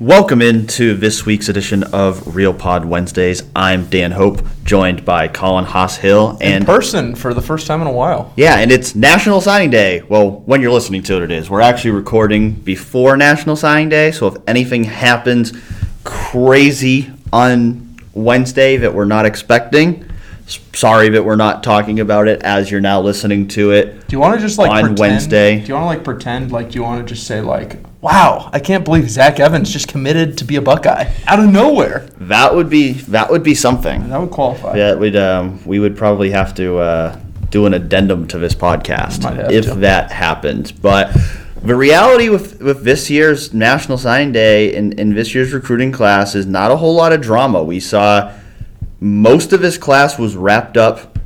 Welcome into this week's edition of Real Pod Wednesdays. I'm Dan Hope, joined by Colin Hass-Hill, in and person for the first time in a while. yeah, and it's National Signing Day. Well, when you're listening to it, it is. We're actually recording before National Signing Day, so if anything happens crazy on Wednesday that we're not expecting, sorry that we're not talking about it as you're now listening to it. Do you want to just like On pretend, Wednesday. Do you want to like pretend like do you want to just say like, "Wow, I can't believe Zach Evans just committed to be a Buckeye out of nowhere." That would be that would be something. That would qualify. Yeah, we'd um, we would probably have to uh, do an addendum to this podcast if to. that happened. But the reality with, with this year's National Signing Day and, and this year's recruiting class is not a whole lot of drama. We saw most of his class was wrapped up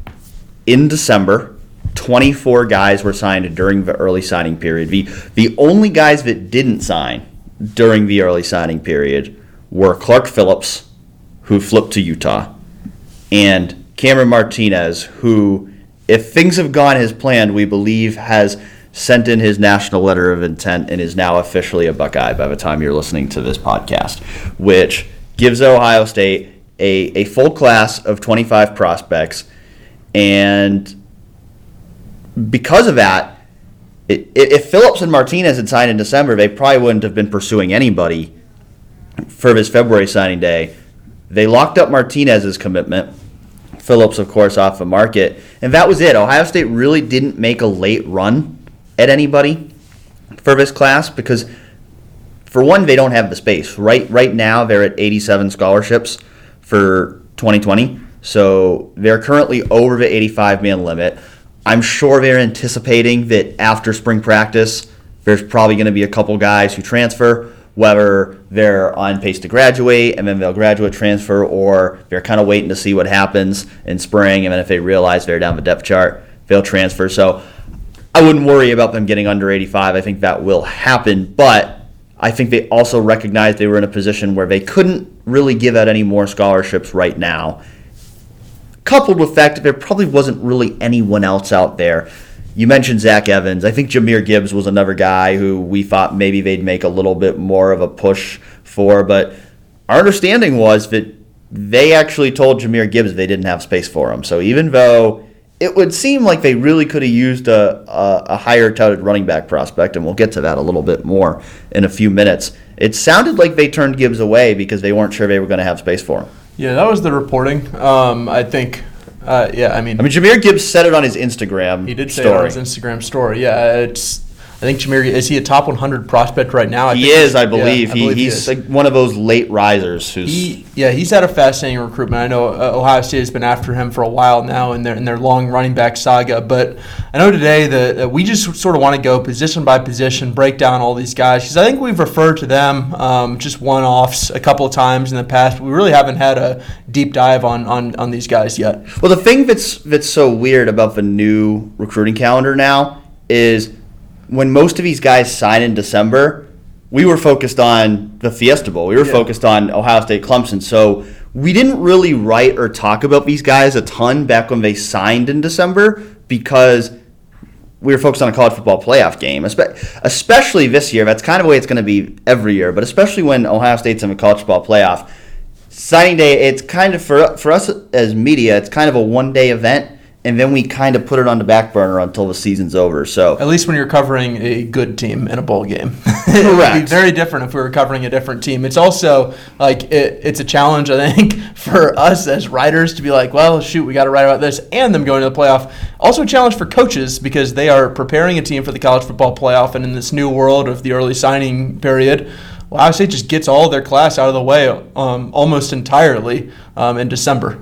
in December. 24 guys were signed during the early signing period. The, the only guys that didn't sign during the early signing period were Clark Phillips, who flipped to Utah, and Cameron Martinez, who, if things have gone as planned, we believe has sent in his national letter of intent and is now officially a Buckeye by the time you're listening to this podcast, which gives Ohio State a, a full class of 25 prospects. And because of that, it, if Phillips and Martinez had signed in December, they probably wouldn't have been pursuing anybody for his February signing day. They locked up Martinez's commitment. Phillips, of course, off the market. And that was it. Ohio State really didn't make a late run at anybody for this class because, for one, they don't have the space. Right, right now, they're at 87 scholarships for 2020. So they're currently over the 85 man limit. I'm sure they're anticipating that after spring practice, there's probably going to be a couple guys who transfer, whether they're on pace to graduate and then they'll graduate transfer, or they're kind of waiting to see what happens in spring. And then if they realize they're down the depth chart, they'll transfer. So I wouldn't worry about them getting under 85. I think that will happen, but I think they also recognized they were in a position where they couldn't really give out any more scholarships right now coupled with the fact that there probably wasn't really anyone else out there. You mentioned Zach Evans. I think Jahmyr Gibbs was another guy who we thought maybe they'd make a little bit more of a push for, but our understanding was that they actually told Jahmyr Gibbs they didn't have space for him. So even though it would seem like they really could have used a, a, a higher touted running back prospect, and we'll get to that a little bit more in a few minutes, it sounded like they turned Gibbs away because they weren't sure they were going to have space for him. Yeah, that was the reporting. Um, I think. Uh, yeah, I mean, I mean, Jahmyr Gibbs said it on his Instagram he did say story. it on his Instagram story. Yeah, it's. I think Jahmyr is he a top 100 prospect right now? I He think is, I yeah, believe. he, he's is. like one of those late risers who's. He, yeah, he's had a fascinating recruitment. I know uh, Ohio State has been after him for a while now in their in their long running back saga. But I know today that, that we just sort of want to go position by position, break down all these guys because I think we've referred to them um, just one offs a couple of times in the past. But we really haven't had a deep dive on on, on these guys yet. well, the thing that's that's so weird about the new recruiting calendar now is when most of these guys sign in December, we were focused on the Fiesta Bowl. We were Yeah. focused on Ohio State Clemson. So we didn't really write or talk about these guys a ton back when they signed in December because we were focused on a college football playoff game, especially this year. That's kind of the way it's going to be every year, but especially when Ohio State's in a college football playoff. Signing day, it's kind of for for us as media, it's kind of a one day event, and then we kind of put it on the back burner until the season's over. So At least when you're covering a good team in a bowl game. it would be very different if we were covering a different team. It's also like it, it's a challenge, I think, for us as writers to be like, well, shoot, we got to write about this, and them going to the playoff. Also a challenge for coaches because they are preparing a team for the college football playoff, and in this new world of the early signing period. Ohio State just gets all their class out of the way um, almost entirely um, in December.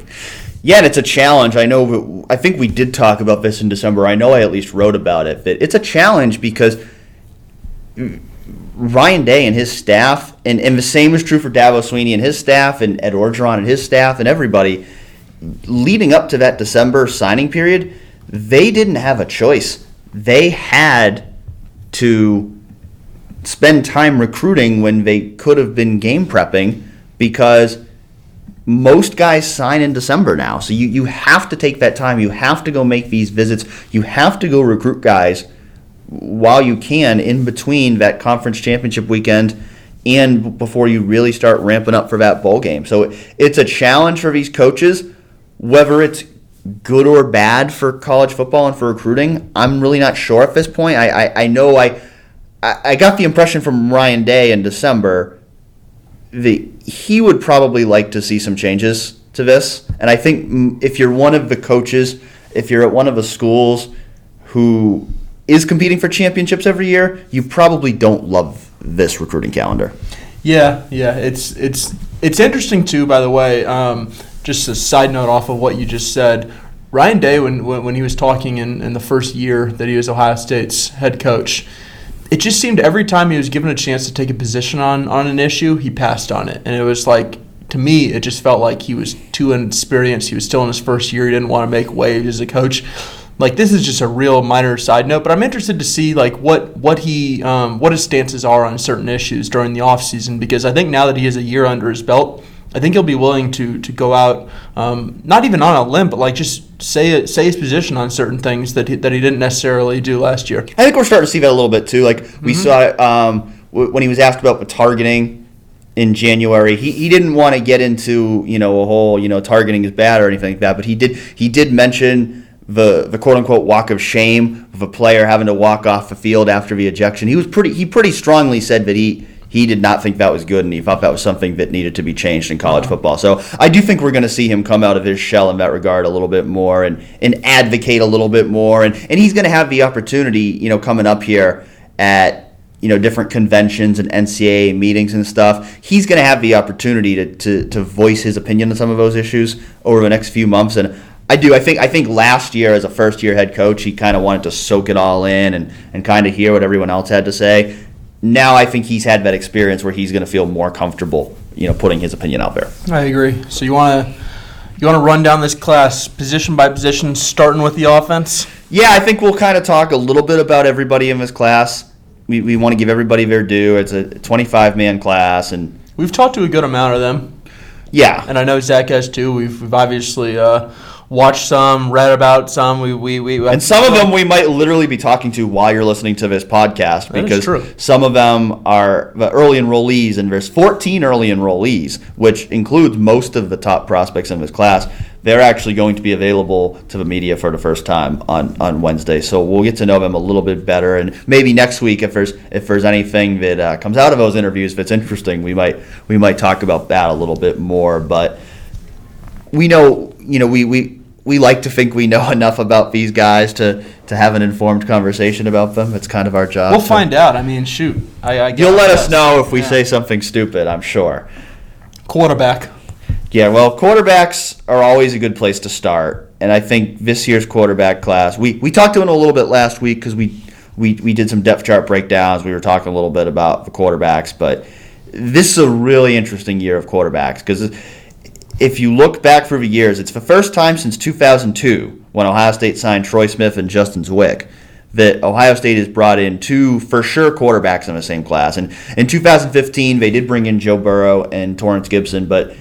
Yeah, and it's a challenge. I know. I think we did talk about this in December. I know I at least wrote about it. But it's a challenge because Ryan Day and his staff, and, and the same is true for Dabo Swinney and his staff, and Ed Orgeron and his staff, and everybody. Leading up to that December signing period, they didn't have a choice. They had to spend time recruiting when they could have been game prepping because most guys sign in December now. So you, you have to take that time. You have to go make these visits. You have to go recruit guys while you can in between that conference championship weekend and before you really start ramping up for that bowl game. So it's a challenge for these coaches, whether it's good or bad for college football and for recruiting. I'm really not sure at this point. I, I, I know I, I got the impression from Ryan Day in December that he would probably like to see some changes to this. And I think if you're one of the coaches, if you're at one of the schools who is competing for championships every year, you probably don't love this recruiting calendar. Yeah, yeah, it's it's it's interesting too. By the way, um, just a side note off of what you just said. Ryan Day, when when, when he was talking in, in the first year that he was Ohio State's head coach, it just seemed every time he was given a chance to take a position on on an issue, he passed on it, and it was like to me, it just felt like he was too inexperienced. He was still in his first year. He didn't want to make waves as a coach like this is just a real minor side note, but I'm interested to see like what what he um, what his stances are on certain issues during the offseason because I think now that he has a year under his belt, I think he'll be willing to to go out, um, not even on a limb, but like just say say his position on certain things that he, that he didn't necessarily do last year. I think we're starting to see that a little bit too. Like we mm-hmm. saw um, w- when he was asked about the targeting in January. He, he didn't want to get into you know a whole you know targeting is bad or anything like that, but he did he did mention the the quote unquote walk of shame of a player having to walk off the field after the ejection. He was pretty he pretty strongly said that he he did not think that was good and he thought that was something that needed to be changed in college uh-huh. football. So I do think we're going to see him come out of his shell in that regard a little bit more and, and advocate a little bit more. And, and he's going to have the opportunity, you know, coming up here at, you know, different conventions and NCAA meetings and stuff. He's going to have the opportunity to, to, to voice his opinion on some of those issues over the next few months. And I do. I think. I think last year, as a first-year head coach, he kind of wanted to soak it all in and and kind of hear what everyone else had to say. Now, I think he's had that experience where he's going to feel more comfortable, you know, putting his opinion out there. I agree. So you want to you want to run down this class position by position, starting with the offense? Yeah, I think we'll kind of talk a little bit about everybody in this class. We, we want to give everybody their due. It's a 25 man class, and we've talked to a good amount of them. Yeah, and I know Zach has too. We've, we've obviously uh, watched some, read about some. We we, we and some of them we might literally be talking to while you're listening to this podcast because some of them are the early enrollees, and there's 14 early enrollees, which includes most of the top prospects in this class. They're actually going to be available to the media for the first time on, on Wednesday, so we'll get to know them a little bit better, and maybe next week if there's if there's anything that uh, comes out of those interviews that's interesting, we might we might talk about that a little bit more. But we know, you know, we we we like to think we know enough about these guys to to have an informed conversation about them. It's kind of our job. We'll to, find out. I mean, shoot, I, I you'll let us know if we yeah. say something stupid. I'm sure. Quarterback. Yeah, well, quarterbacks are always a good place to start, and I think this year's quarterback class. We we talked to him a little bit last week because we we we did some depth chart breakdowns. We were talking a little bit about the quarterbacks, but this is a really interesting year of quarterbacks because if you look back through the years, it's the first time since 2002 when Ohio State signed Troy Smith and Justin Zwick that Ohio State has brought in two for sure quarterbacks in the same class. And in 2015, they did bring in Joe Burrow and Torrance Gibson, but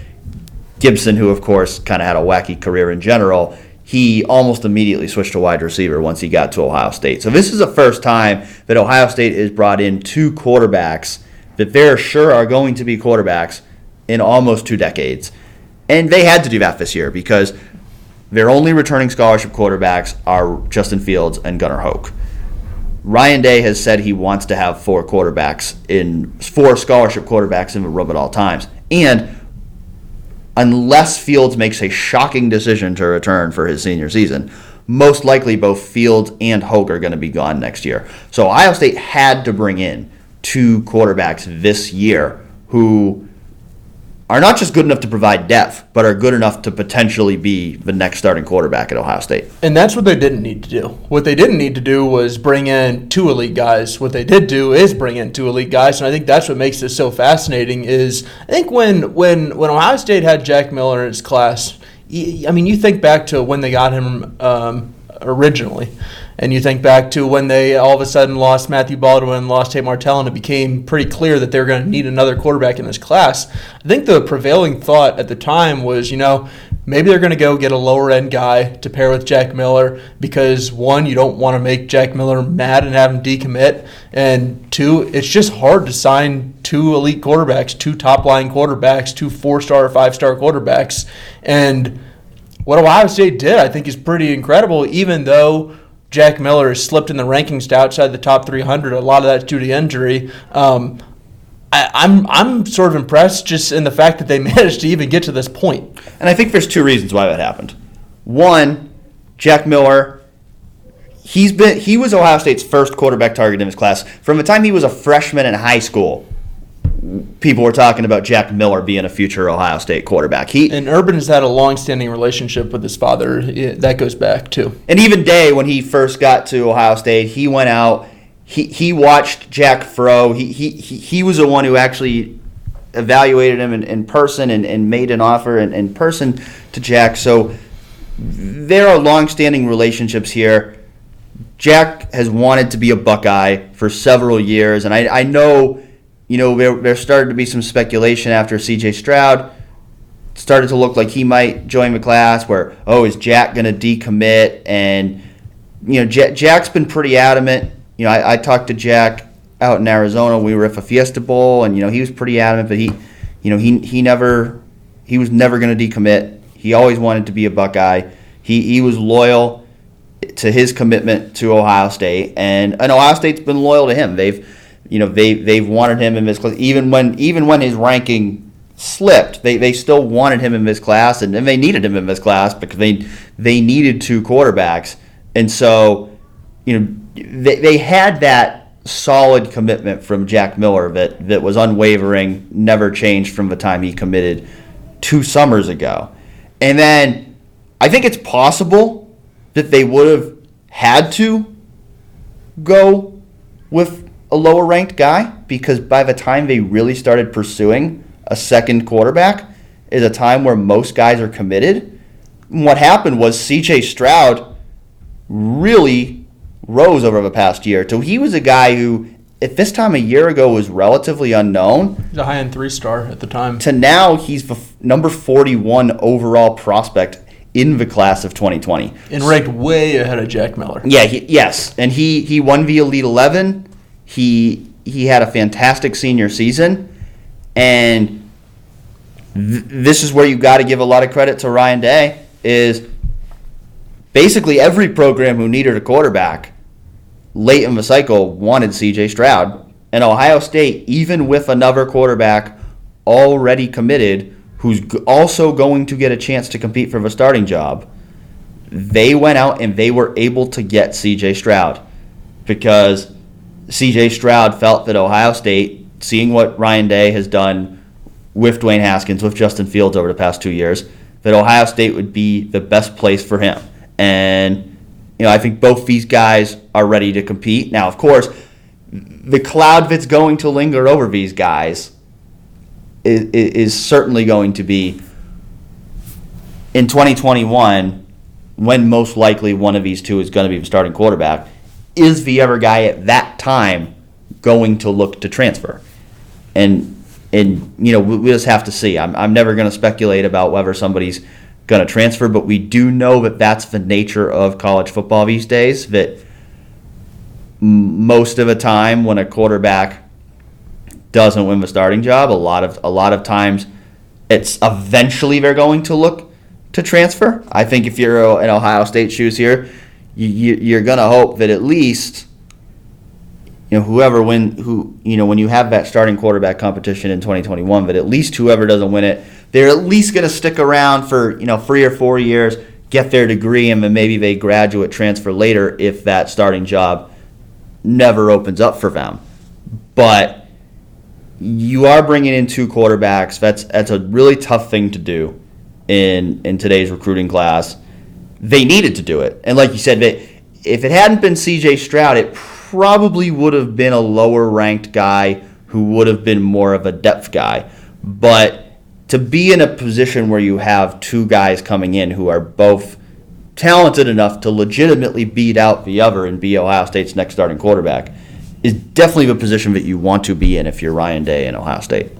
Gibson, who of course kind of had a wacky career in general, he almost immediately switched to wide receiver once he got to Ohio State. So this is the first time that Ohio State has brought in two quarterbacks that they're sure are going to be quarterbacks in almost two decades. And they had to do that this year because their only returning scholarship quarterbacks are Justin Fields and Gunnar Hoak. Ryan Day has said he wants to have four quarterbacks in four scholarship quarterbacks in the room at all times. And unless Fields makes a shocking decision to return for his senior season, most likely both Fields and Hoak are going to be gone next year. So Ohio State had to bring in two quarterbacks this year who are not just good enough to provide depth, but are good enough to potentially be the next starting quarterback at Ohio State. And that's what they didn't need to do. What they didn't need to do was bring in two elite guys. What they did do is bring in two elite guys, and I think that's what makes this so fascinating. Is I think when when when Ohio State had Jack Miller in its class, I mean, you think back to when they got him um, originally. And you think back to when they all of a sudden lost Matthew Baldwin, lost Tate Martell, and it became pretty clear that they were going to need another quarterback in this class. I think the prevailing thought at the time was, you know, maybe they're going to go get a lower end guy to pair with Jack Miller because one, you don't want to make Jack Miller mad and have him decommit, and two, it's just hard to sign two elite quarterbacks, two top line quarterbacks, two four star or five star quarterbacks, and what Ohio State did, I think, is pretty incredible, even though. Jack Miller has slipped in the rankings to outside the top 300. A lot of that's due to injury. Um, I, I'm I'm sort of impressed just in the fact that they managed to even get to this point. And I think there's two reasons why that happened. One, Jack Miller. He's been he was Ohio State's first quarterback target in his class. From the time he was a freshman in high school, people were talking about Jack Miller being a future Ohio State quarterback. He And Urban has had a long-standing relationship with his father. It- that goes back too. and even Day when he first got to Ohio State, he went out. He he watched Jack Fro. He he he, he was the one who actually evaluated him in, in person and, and made an offer in, in person to Jack. So there are long-standing relationships here. Jack has wanted to be a Buckeye for several years, and I, I know, you know, there, there started to be some speculation after C.J. Stroud started to look like he might join the class. Where oh, is Jack going to decommit? And you know, Jack, Jack's been pretty adamant. You know, I, I talked to Jack out in Arizona. We were at the Fiesta Bowl, and you know, he was pretty adamant, but he, you know, he he never, he was never going to decommit. He always wanted to be a Buckeye. He he was loyal to his commitment to Ohio State, and, and Ohio State's been loyal to him. They've, you know, they they've wanted him in this class, even when even when his ranking slipped. They, they still wanted him in this class, and, and they needed him in this class because they they needed two quarterbacks, and so, you know, they, they had that solid commitment from Jack Miller that that was unwavering, never changed from the time he committed two summers ago, and then I think it's possible that they would have had to go with a lower ranked guy because by the time they really started pursuing a second quarterback is a time where most guys are committed. And what happened was CJ Stroud really rose over the past year. So he was a guy who at this time a year ago was relatively unknown He's a high-end three-star at the time. to now he's the f- number 41 overall prospect in the class of 2020. and ranked way ahead of Jack Miller. Yeah, he, yes, and he he won the Elite Eleven. He he had a fantastic senior season, and th- this is where you got to give a lot of credit to Ryan Day. Is basically every program who needed a quarterback late in the cycle wanted C.J. Stroud, and Ohio State, even with another quarterback already committed, who's also going to get a chance to compete for the starting job they went out and they were able to get CJ Stroud because CJ Stroud felt that Ohio State, seeing what Ryan Day has done with Dwayne Haskins, with Justin Fields over the past two years, that Ohio State would be the best place for him. And, you know, I think both these guys are ready to compete. Now, of course, the cloud that's going to linger over these guys is, is certainly going to be in 2021 when most likely one of these two is going to be the starting quarterback, is the other guy at that time going to look to transfer? And and you know we, we just have to see. I'm I'm never going to speculate about whether somebody's going to transfer, but we do know that that's the nature of college football these days. That most of the time when a quarterback doesn't win the starting job, a lot of a lot of times it's eventually they're going to look to transfer. I think if you're in Ohio State shoes here, you, you, you're going to hope that at least you know whoever win who you know when you have that starting quarterback competition in 2021, that at least whoever doesn't win it, they're at least going to stick around for you know three or four years, get their degree, and then maybe they graduate transfer later if that starting job never opens up for them. But you are bringing in two quarterbacks. That's that's a really tough thing to do in in today's recruiting class. They needed to do it, and like you said, if it hadn't been C.J. Stroud, it probably would have been a lower ranked guy who would have been more of a depth guy. But to be in a position where you have two guys coming in who are both talented enough to legitimately beat out the other and be Ohio State's next starting quarterback is definitely the position that you want to be in if you're Ryan Day in Ohio State.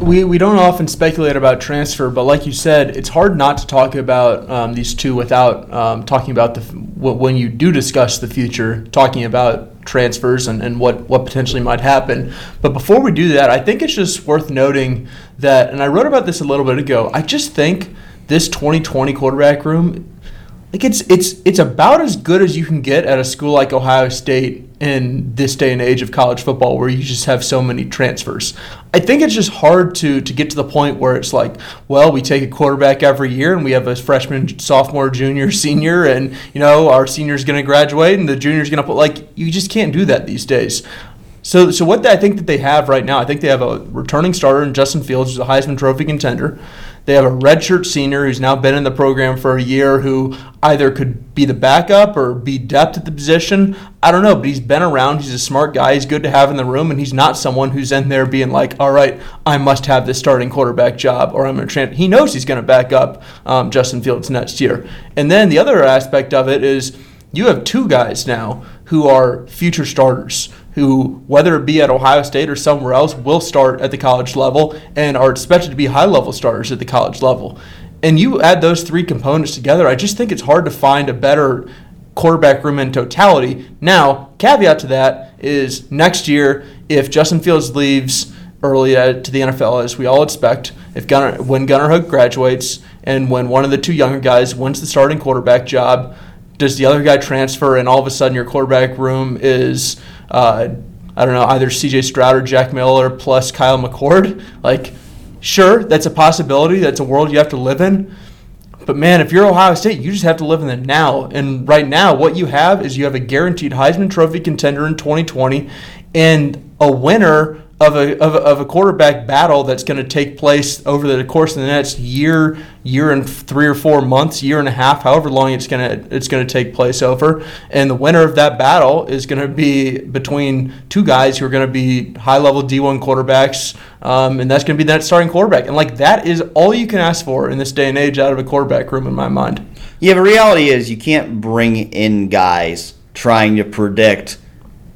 We, we don't often speculate about transfer, but like you said, it's hard not to talk about um, these two without um, talking about the when you do discuss the future, talking about transfers and, and what, what potentially might happen. But before we do that, I think it's just worth noting that, and I wrote about this a little bit ago, I just think this 2020 quarterback room like it's it's it's about as good as you can get at a school like Ohio State in this day and age of college football where you just have so many transfers. I think it's just hard to to get to the point where it's like, well, we take a quarterback every year and we have a freshman, sophomore, junior, senior and you know, our senior's going to graduate and the junior's going to put like you just can't do that these days. So, so what I think that they have right now, I think they have a returning starter in Justin Fields, who's a Heisman Trophy contender. They have a redshirt senior who's now been in the program for a year who either could be the backup or be depth at the position. I don't know, but he's been around. He's a smart guy. He's good to have in the room, and he's not someone who's in there being like, all right, I must have this starting quarterback job or I'm going to transfer. He knows he's going to back up um, Justin Fields next year. And then the other aspect of it is you have two guys now who are future starters who, whether it be at Ohio State or somewhere else, will start at the college level and are expected to be high level starters at the college level. And you add those three components together, I just think it's hard to find a better quarterback room in totality. Now, caveat to that is next year, if Justin Fields leaves early uh, to the NFL, as we all expect, if Gunnar, when Gunnar Hoak graduates and when one of the two younger guys wins the starting quarterback job, does the other guy transfer and all of a sudden your quarterback room is uh, I don't know either C.J. Stroud or Jack Miller plus Kyle McCord? Like, sure, that's a possibility. That's a world you have to live in. But man, if you're Ohio State, you just have to live in the now. And right now, what you have is you have a guaranteed Heisman Trophy contender in 2020 and a winner of a, of a, of a quarterback battle that's going to take place over the course of the next year, year and three or four months, year and a half, however long it's going to it's going to take place over. And the winner of that battle is going to be between two guys who are going to be high level D1 quarterbacks, um, and that's going to be that starting quarterback. And like that is all you can ask for in this day and age out of a quarterback room, in my mind. Yeah, the reality is you can't bring in guys trying to predict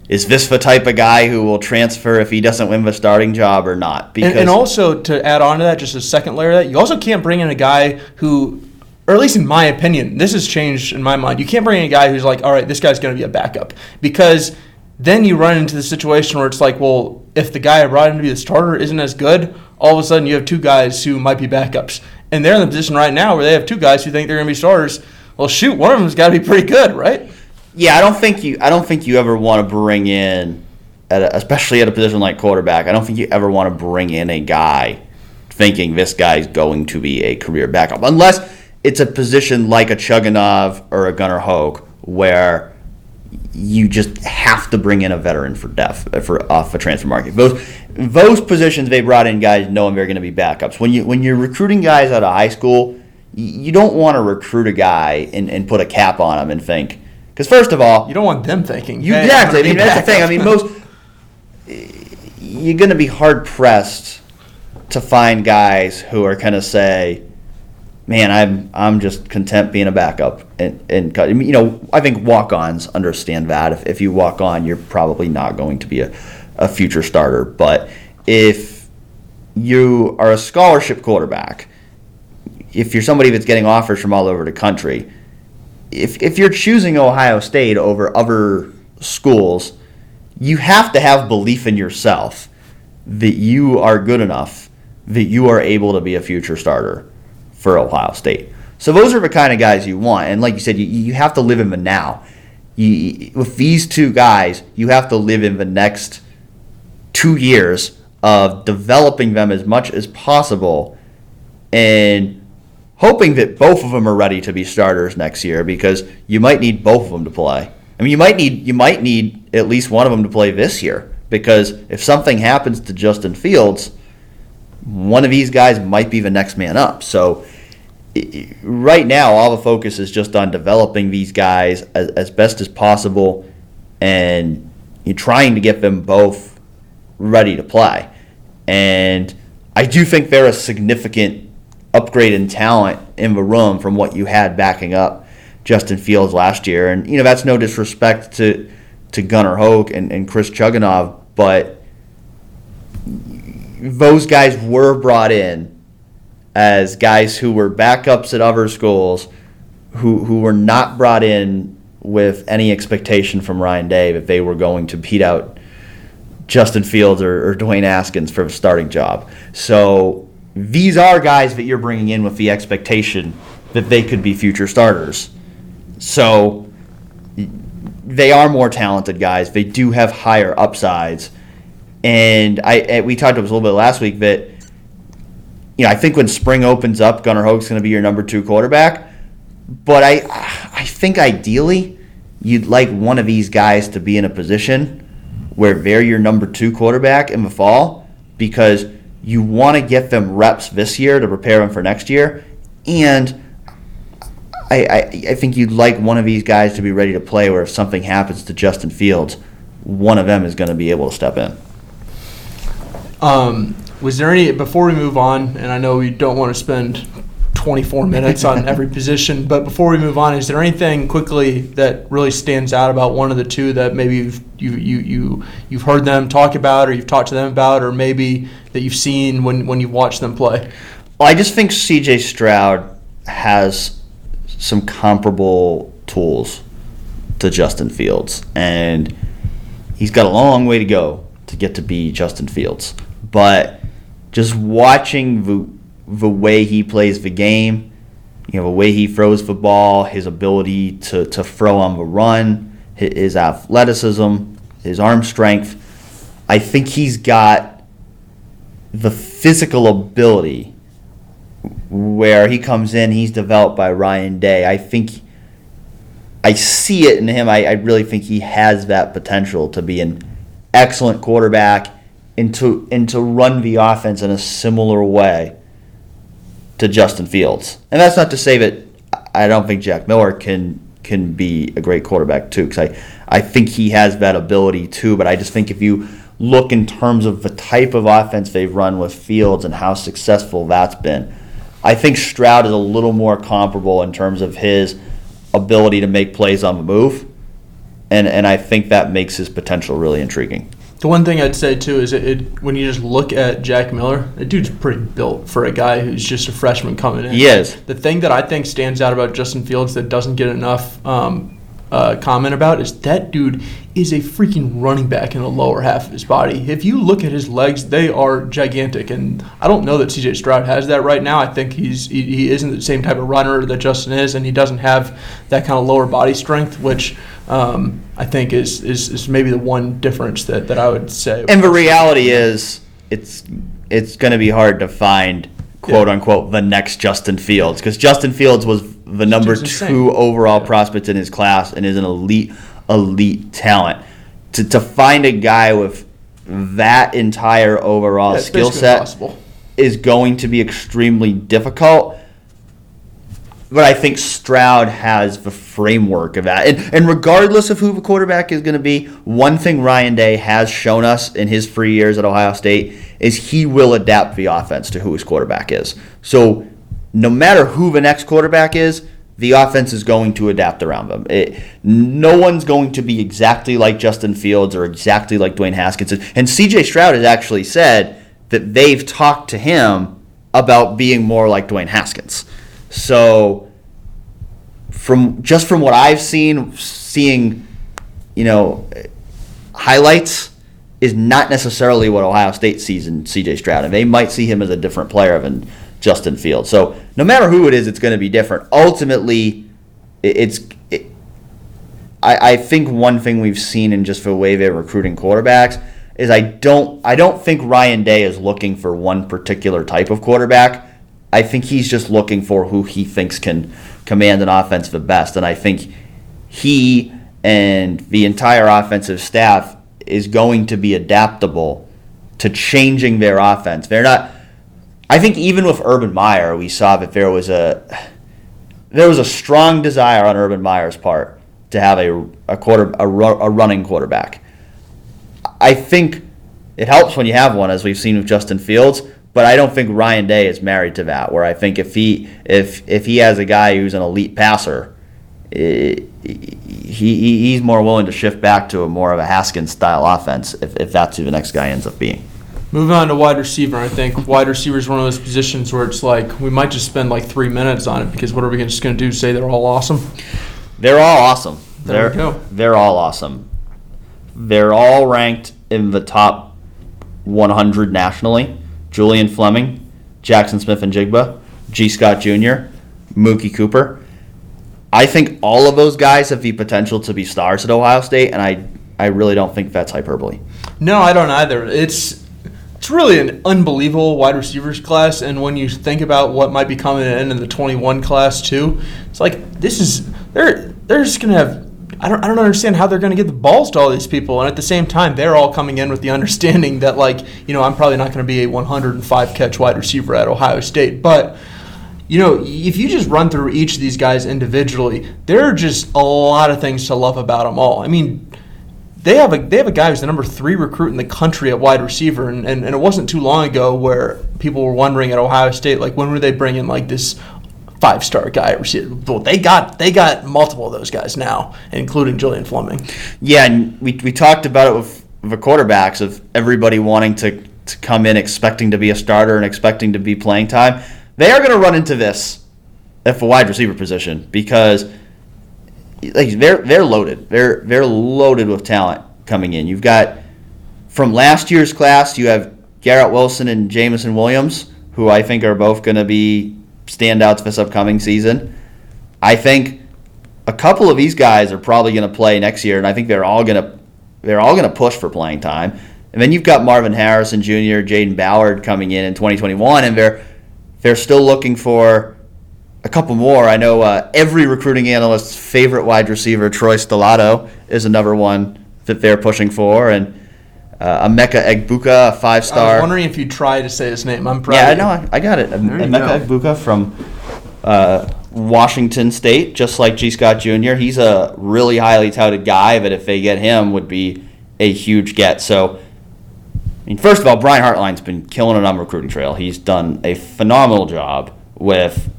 is this the type of guy who will transfer if he doesn't win the starting job or not? Because and, and also to add on to that, just a second layer of that, you also can't bring in a guy who, or at least in my opinion, this has changed in my mind. You can't bring in a guy who's like, all right, this guy's going to be a backup because then you run into the situation where it's like, well, if the guy I brought in to be the starter isn't as good, all of a sudden you have two guys who might be backups, and they're in the position right now where they have two guys who think they're going to be starters. Well, shoot, one of them's got to be pretty good, right? Yeah, I don't think you. I don't think you ever want to bring in, at a, especially at a position like quarterback. I don't think you ever want to bring in a guy thinking this guy's going to be a career backup, unless it's a position like a Chugunov or a Gunnar Hoak where you just have to bring in a veteran for depth for off a transfer market. Those those positions they brought in guys knowing they're going to be backups. When you when you're recruiting guys out of high school, you don't want to recruit a guy and, and put a cap on him and think because first of all, you don't want them thinking. You hey, exactly. I mean, that's the thing. I mean, most you're going to be hard pressed to find guys who are going to say, "Man, I'm I'm just content being a backup." And and you know, I think walk-ons understand that. If if you walk on, you're probably not going to be a, a future starter. But if you are a scholarship quarterback, if you're somebody that's getting offers from all over the country if, if you're choosing Ohio State over other schools, you have to have belief in yourself that you are good enough that you are able to be a future starter for Ohio State. So those are the kind of guys you want. And like you said, you, you have to live in the now. You, with these two guys, you have to live in the next two years of developing them as much as possible and hoping that both of them are ready to be starters next year because you might need both of them to play. I mean, you might need you might need at least one of them to play this year because if something happens to Justin Fields, one of these guys might be the next man up. So right now, all the focus is just on developing these guys as, as best as possible and you're trying to get them both ready to play. And I do think they're a significant upgrade in talent in the room from what you had backing up Justin Fields last year. And, you know, that's no disrespect to, to Gunnar Hoak and, and Chris Chugunov, but those guys were brought in as guys who were backups at other schools, who who were not brought in with any expectation from Ryan Day that they were going to beat out Justin Fields or, or Dwayne Haskins for a starting job. So these are guys that you're bringing in with the expectation that they could be future starters. So they are more talented guys. They do have higher upsides. And I, and we talked about this a little bit last week that you know I think when spring opens up, Gunnar Hoak's going to be your number two quarterback. But I I think ideally you'd like one of these guys to be in a position where they're your number two quarterback in the fall because you want to get them reps this year to prepare them for next year. And I, I, I think you'd like one of these guys to be ready to play where if something happens to Justin Fields, one of them is going to be able to step in. Um, was there any before we move on? And I know we don't want to spend 24 minutes on every position, but before we move on, is there anything quickly that really stands out about one of the two that maybe you've you you you you've heard them talk about, or you've talked to them about, or maybe that you've seen when when you've watched them play? Well, I just think C.J. Stroud has some comparable tools to Justin Fields, and he's got a long way to go to get to be Justin Fields. But just watching the the way he plays the game, you know, the way he throws the ball, his ability to, to throw on the run, his athleticism, his arm strength. I think he's got the physical ability where he comes in, he's developed by Ryan Day. I think I see it in him. I, I really think he has that potential to be an excellent quarterback and to, and to run the offense in a similar way to Justin Fields. And that's not to say that I don't think Jack Miller can can be a great quarterback too, because I I think he has that ability too. But I just think if you look in terms of the type of offense they've run with Fields and how successful that's been, I think Stroud is a little more comparable in terms of his ability to make plays on the move. And, and I think that makes his potential really intriguing. The one thing I'd say too is it, it, when you just look at Jack Miller, that dude's pretty built for a guy who's just a freshman coming in. He is. The thing that I think stands out about Justin Fields that doesn't get enough um, uh, comment about is that dude is a freaking running back in the lower half of his body. If you look at his legs, they are gigantic, and I don't know that C.J. Stroud has that right now. I think he's he, he isn't the same type of runner that Justin is, and he doesn't have that kind of lower body strength, which um, I think is, is is maybe the one difference that, that I would say. And the reality is, it's it's going to be hard to find quote Yeah. unquote the next Justin Fields because Justin Fields was the number dude's insane. two overall Yeah. prospect in his class and is an elite elite talent. To to find a guy with that entire overall Yeah, skill set impossible. is going to be extremely difficult. But I think Stroud has the framework of that. And, and regardless of who the quarterback is going to be, one thing Ryan Day has shown us in his three years at Ohio State is he will adapt the offense to who his quarterback is. So no matter who the next quarterback is, the offense is going to adapt around them. It, no one's going to be exactly like Justin Fields or exactly like Dwayne Haskins. And CJ Stroud has actually said that they've talked to him about being more like Dwayne Haskins. So from just from what I've seen, seeing, you know, highlights is not necessarily what Ohio State sees in CJ Stroud. And they might see him as a different player than Justin Fields. So no matter who it is, it's going to be different. Ultimately, it's. It, I, I think one thing we've seen in just the way they're recruiting quarterbacks is I don't I don't think Ryan Day is looking for one particular type of quarterback. I think he's just looking for who he thinks can command an offense the best. And I think he and the entire offensive staff is going to be adaptable to changing their offense. They're not I think even with Urban Meyer, we saw that there was a there was a strong desire on Urban Meyer's part to have a, a quarter a, a running quarterback. I think it helps when you have one, as we've seen with Justin Fields. But I don't think Ryan Day is married to that. Where I think if he if if he has a guy who's an elite passer, he, he he's more willing to shift back to a more of a Haskins style offense if, if that's who the next guy ends up being. Moving on to wide receiver, I think wide receiver is one of those positions where it's like we might just spend like three minutes on it because what are we just going to do? Say they're all awesome? They're all awesome. There they're, we go. They're all awesome. They're all ranked in the top 100 nationally. Julian Fleming, Jackson Smith and Jigba, Gee Scott Jr., Mookie Cooper. I think all of those guys have the potential to be stars at Ohio State, and I, I really don't think that's hyperbole. No, I don't either. It's it's really an unbelievable wide receivers class, and when you think about what might be coming in in the 21 class too, it's like this is they're they're just gonna have. I don't, I don't understand how they're going to get the balls to all these people. And at the same time, they're all coming in with the understanding that, like, you know, I'm probably not going to be a 105 catch wide receiver at Ohio State. But, you know, if you just run through each of these guys individually, there are just a lot of things to love about them all. I mean, they have a they have a guy who's the number three recruit in the country at wide receiver, and, and, and it wasn't too long ago where people were wondering at Ohio State, like when were they bringing like this five star guy at receiver? Well, they got they got multiple of those guys now, including Julian Fleming. Yeah, and we, we talked about it with the quarterbacks of everybody wanting to, to come in expecting to be a starter and expecting to be playing time. They are going to run into this at the wide receiver position because like they're they're loaded. They're they're loaded with talent coming in. You've got from last year's class, you have Garrett Wilson and Jameson Williams, who I think are both going to be standouts this upcoming season. I think a couple of these guys are probably going to play next year, and I think they're all going to they're all going to push for playing time. And then you've got Marvin Harrison Jr., Jayden Ballard coming in in 2021, and they're they're still looking for a couple more. I know uh, every recruiting analyst's favorite wide receiver, Troy Stellato, is another one that they're pushing for, and uh, Emeka Egbuka, a five-star. I was wondering if you try to say his name. I'm proud. Yeah, I know. I, I got it. Emeka go. Egbuka from uh, Washington State, just like Gee Scott Jr. He's a really highly touted guy that if they get him would be a huge get. So, I mean, first of all, Brian Hartline's been killing it on the recruiting trail. He's done a phenomenal job with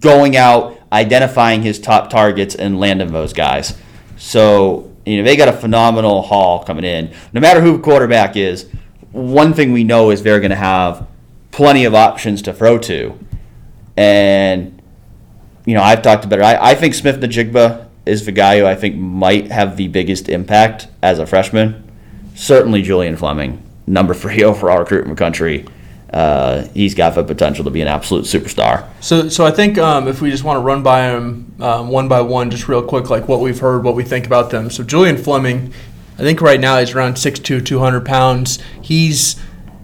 going out, identifying his top targets, and landing those guys. So, you know, they got a phenomenal haul coming in. No matter who quarterback is, one thing we know is they're going to have plenty of options to throw to. And, you know, I've talked about it. I, I think Smith-Njigba is the guy who I think might have the biggest impact as a freshman. Certainly Julian Fleming, number three overall recruit in the country. Uh, he's got the potential to be an absolute superstar. So, so I think um, if we just want to run by them um, one by one, just real quick, like what we've heard, what we think about them. So, Julian Fleming, I think right now he's around 6'2", 200 pounds. He's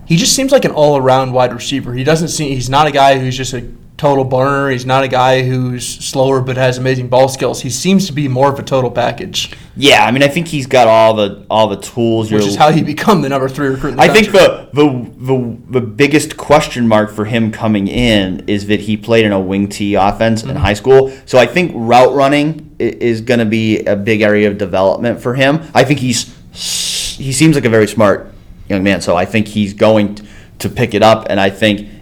he just seems like an all around wide receiver. He doesn't seem he's not a guy who's just a total burner. He's not a guy who's slower but has amazing ball skills. He seems to be more of a total package, Yeah, I mean, I think he's got all the all the tools. which is how he become the number three recruit. In the I think the, the the the biggest question mark for him coming in is that he played in a wing T offense in mm-hmm. high school. So I think route running is going to be a big area of development for him. I think he's he seems like a very smart young man. So I think he's going to pick it up, and I think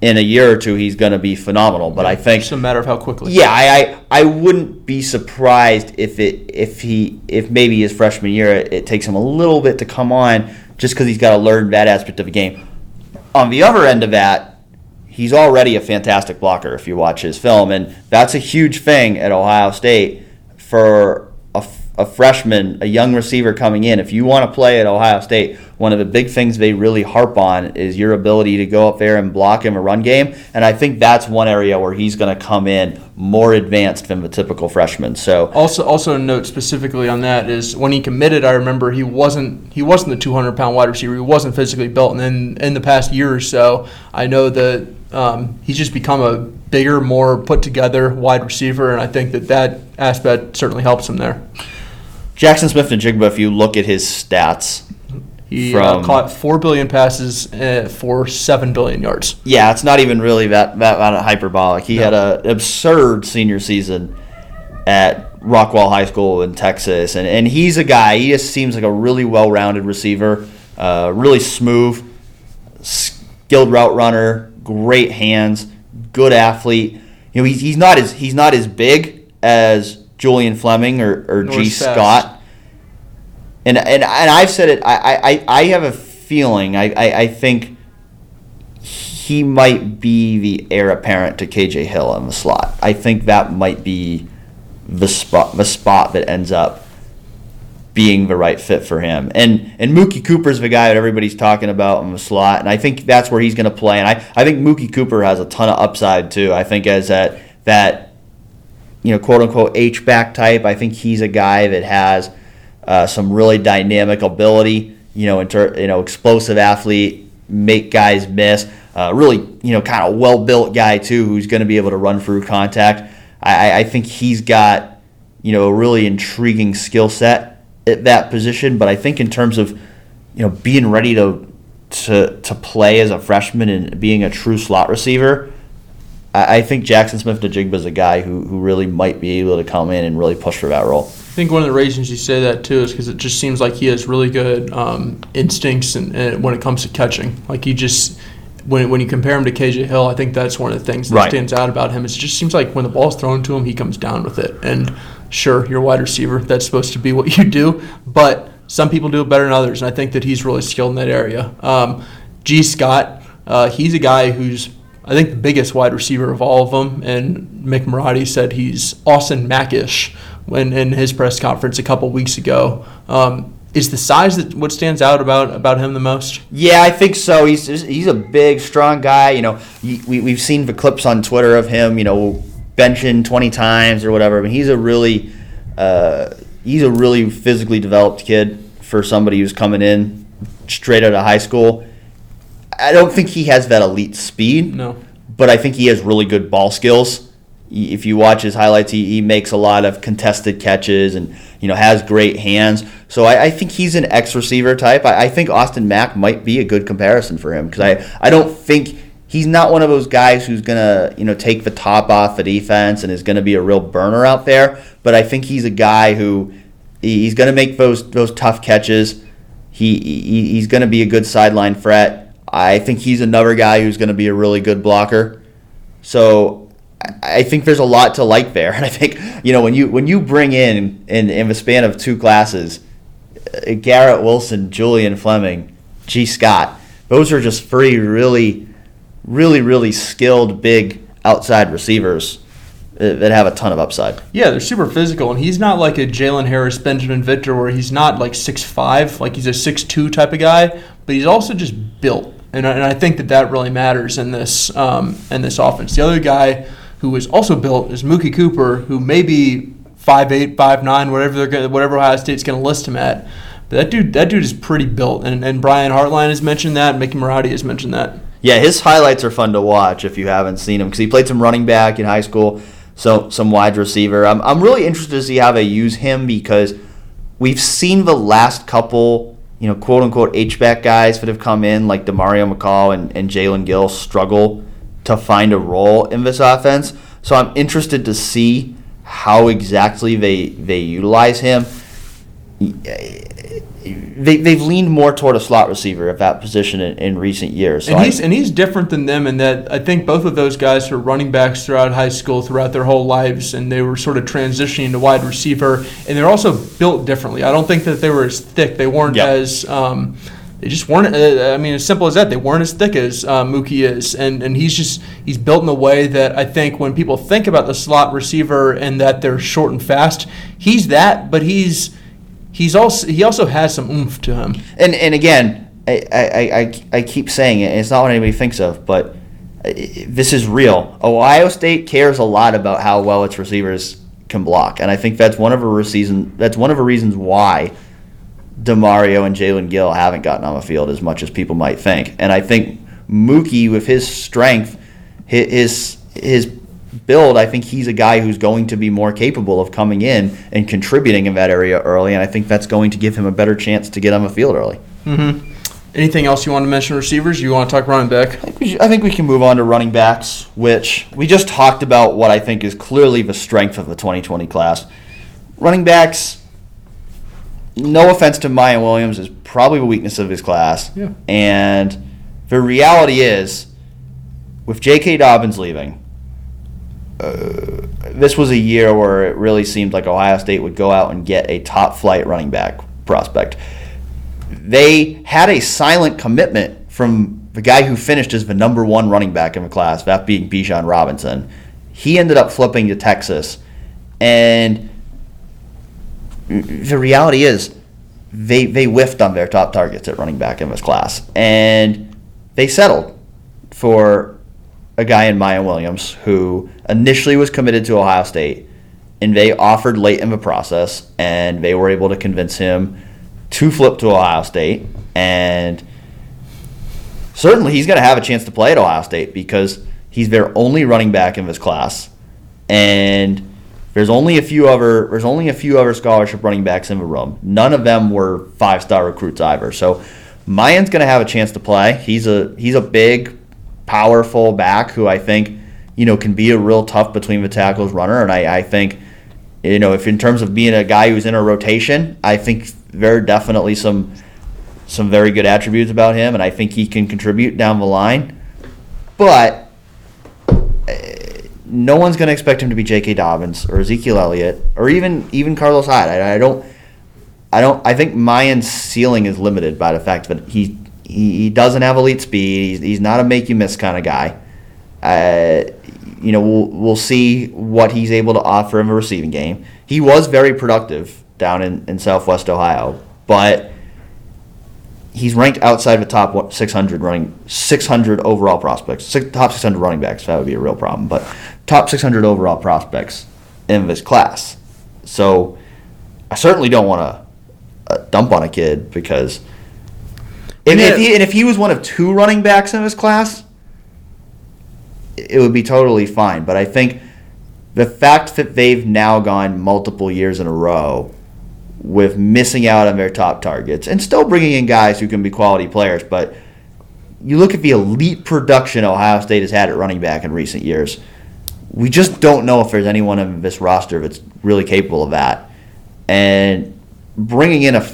in a year or two he's going to be phenomenal. But I think it's a matter of how quickly. yeah, I, I I wouldn't be surprised if it if he if maybe his freshman year it, it takes him a little bit to come on just because he's got to learn that aspect of the game. On the other end of that, he's already a fantastic blocker if you watch his film, and that's a huge thing at Ohio State for a, a freshman, a young receiver coming in. If you want to play at Ohio State, one of the big things they really harp on is your ability to go up there and block him a run game, and I think that's one area where he's going to come in more advanced than the typical freshman. So Also, also a note specifically on that is when he committed, I remember he wasn't he wasn't the 200 pound wide receiver. He wasn't physically built, and then in the past year or so, I know that um, he's just become a bigger, more put together wide receiver, and I think that that aspect certainly helps him there. Jaxon Smith-Njigba, if you look at his stats, He uh, From- caught four billion passes uh, for seven billion yards. Yeah, it's not even really that that, that hyperbolic. He had an absurd senior season at Rockwall High School in Texas, and, and he's a guy. He just seems like a really well-rounded receiver, uh, really smooth, skilled route runner, great hands, good athlete. You know, he's, he's not as he's not as big as Julian Fleming or, or G as fast. Scott. And, and and I've said it. I, I, I have a feeling, I, I, I think he might be the heir apparent to KJ Hill in the slot. I think that might be the spot the spot that ends up being the right fit for him. And and Mookie Cooper's the guy that everybody's talking about in the slot, and I think that's where he's going to play. And I, I think Mookie Cooper has a ton of upside too. I think as that that you know quote unquote H back type, I think he's a guy that has uh, some really dynamic ability. You know, inter, you know, explosive athlete, make guys miss. Uh, really, you know, kind of well built guy too, who's going to be able to run through contact. I, I think he's got you know a really intriguing skill set at that position. But I think in terms of you know being ready to to to play as a freshman and being a true slot receiver, I, I think Jaxon Smith-Njigba is a guy who who really might be able to come in and really push for that role. I think one of the reasons you say that too is because it just seems like he has really good um, instincts and, and when it comes to catching. Like he just when, when you compare him to KJ Hill, I think that's one of the things that Right. stands out about him. Is it just seems like when the ball's thrown to him, he comes down with it. And sure, you're a wide receiver. That's supposed to be what you do. But some people do it better than others, and I think that he's really skilled in that area. Um, Gee Scott, uh, he's a guy who's I think the biggest wide receiver of all of them. And Mick Marotti said he's Austin Mackish when in his press conference a couple weeks ago. Um, is the size that what stands out about about him the most? Yeah, I think so. He's he's a big, strong guy. You know, we we've seen the clips on Twitter of him. You know, benching twenty times or whatever. I mean, he's a really uh, he's a really physically developed kid for somebody who's coming in straight out of high school. I don't think he has that elite speed. No. but I think he has really good ball skills. If you watch his highlights, he, he makes a lot of contested catches and you know has great hands. So I, I think he's an X receiver type. I, I think Austin Mack might be a good comparison for him because I, I don't think he's not one of those guys who's gonna you know take the top off the defense and is gonna be a real burner out there. But I think he's a guy who he's gonna make those those tough catches. He, he he's gonna be a good sideline threat. I think he's another guy who's going to be a really good blocker. So I think there's a lot to like there, and I think you know when you when you bring in in, in the span of two classes, uh, Garrett Wilson, Julian Fleming, Gee Scott, those are just three really, really, really skilled big outside receivers uh, that have a ton of upside. Yeah, they're super physical, and he's not like a Jaylen Harris, Binjimen Victor, where he's not like six five, like he's a six two type of guy, but he's also just built, and I, and I think that that really matters in this um, in this offense. The other guy who is also built is Mookie Cooper, who may be five eight, five nine, whatever they're gonna, whatever Ohio State's going to list him at. But that dude, that dude is pretty built, and, and Brian Hartline has mentioned that, and Mickey Marotti has mentioned that. Yeah, his highlights are fun to watch if you haven't seen him because he played some running back in high school, so some wide receiver. I'm, I'm really interested to see how they use him because we've seen the last couple, you know, quote unquote H back guys that have come in like Demario McCall and, and Jaelen Gill struggle to find a role in this offense. So I'm interested to see how exactly they they utilize him. They, they've leaned more toward a slot receiver at that position in, in recent years. So and I- he's and he's different than them in that I think both of those guys were running backs throughout high school, throughout their whole lives, and they were sort of transitioning to wide receiver. And they're also built differently. I don't think that they were as thick. They weren't Yep. as um, they just weren't. Uh, I mean, as simple as that. They weren't as thick as uh, Mookie is, and and he's just he's built in a way that I think when people think about the slot receiver and that they're short and fast, he's that, but he's he's also he also has some oomph to him. And and again, I, I, I, I keep saying it. It's not what anybody thinks of, but uh, this is real. Ohio State cares a lot about how well its receivers can block, and I think that's one of the reason. That's one of the reasons why Demario and Jaelen Gill haven't gotten on the field as much as people might think. And I think Mookie, with his strength, hi- his his build, I think he's a guy who's going to be more capable of coming in and contributing in that area early. And I think that's going to give him a better chance to get on the field early. Mm-hmm. Anything else you want to mention receivers? You want to talk running back? I think, we should- I think we can move on to running backs, which we just talked about what I think is clearly the strength of the 2020 class. Running backs, no offense to Miyan Williams, is probably the weakness of his class. Yeah. And the reality is, with J.K. Dobbins leaving, this was a year where it really seemed like Ohio State would go out and get a top flight running back prospect. they had a silent commitment from the guy who finished as the number one running back in the class, that being Bijan Robinson. He ended up flipping to Texas, and the reality is they they whiffed on their top targets at running back in this class, and they settled for a guy in Miyan Williams who initially was committed to Ohio State, and they offered late in the process, and they were able to convince him to flip to Ohio State, and certainly he's going to have a chance to play at Ohio State because he's their only running back in this class, and there's only a few other there's only a few other scholarship running backs in the room. None of them were five star recruits either. So Miyan's going to have a chance to play. He's a he's a big, powerful back who I think you know can be a real tough between the tackles runner, and I, I think you know if in terms of being a guy who's in a rotation, I think there are definitely some some very good attributes about him, and I think he can contribute down the line. But eh, no one's going to expect him to be J.K. Dobbins or Ezekiel Elliott or even even Carlos Hyde. I, I don't. I don't. I think Miyan's ceiling is limited by the fact that he he, he doesn't have elite speed. He's, he's not a make you miss kind of guy. Uh, you know, we'll we'll see what he's able to offer in the receiving game. He was very productive down in, in Southwest Ohio, but he's ranked outside the top 600 running 600 overall prospects six, top 600 running backs that would be a real problem but top 600 overall prospects in this class so i certainly don't want to uh, dump on a kid because if, if he, and if he was one of two running backs in this class it would be totally fine but i think the fact that they've now gone multiple years in a row with missing out on their top targets and still bringing in guys who can be quality players. But you look at the elite production Ohio State has had at running back in recent years. We just don't know if there's anyone in this roster that's really capable of that. And bringing in a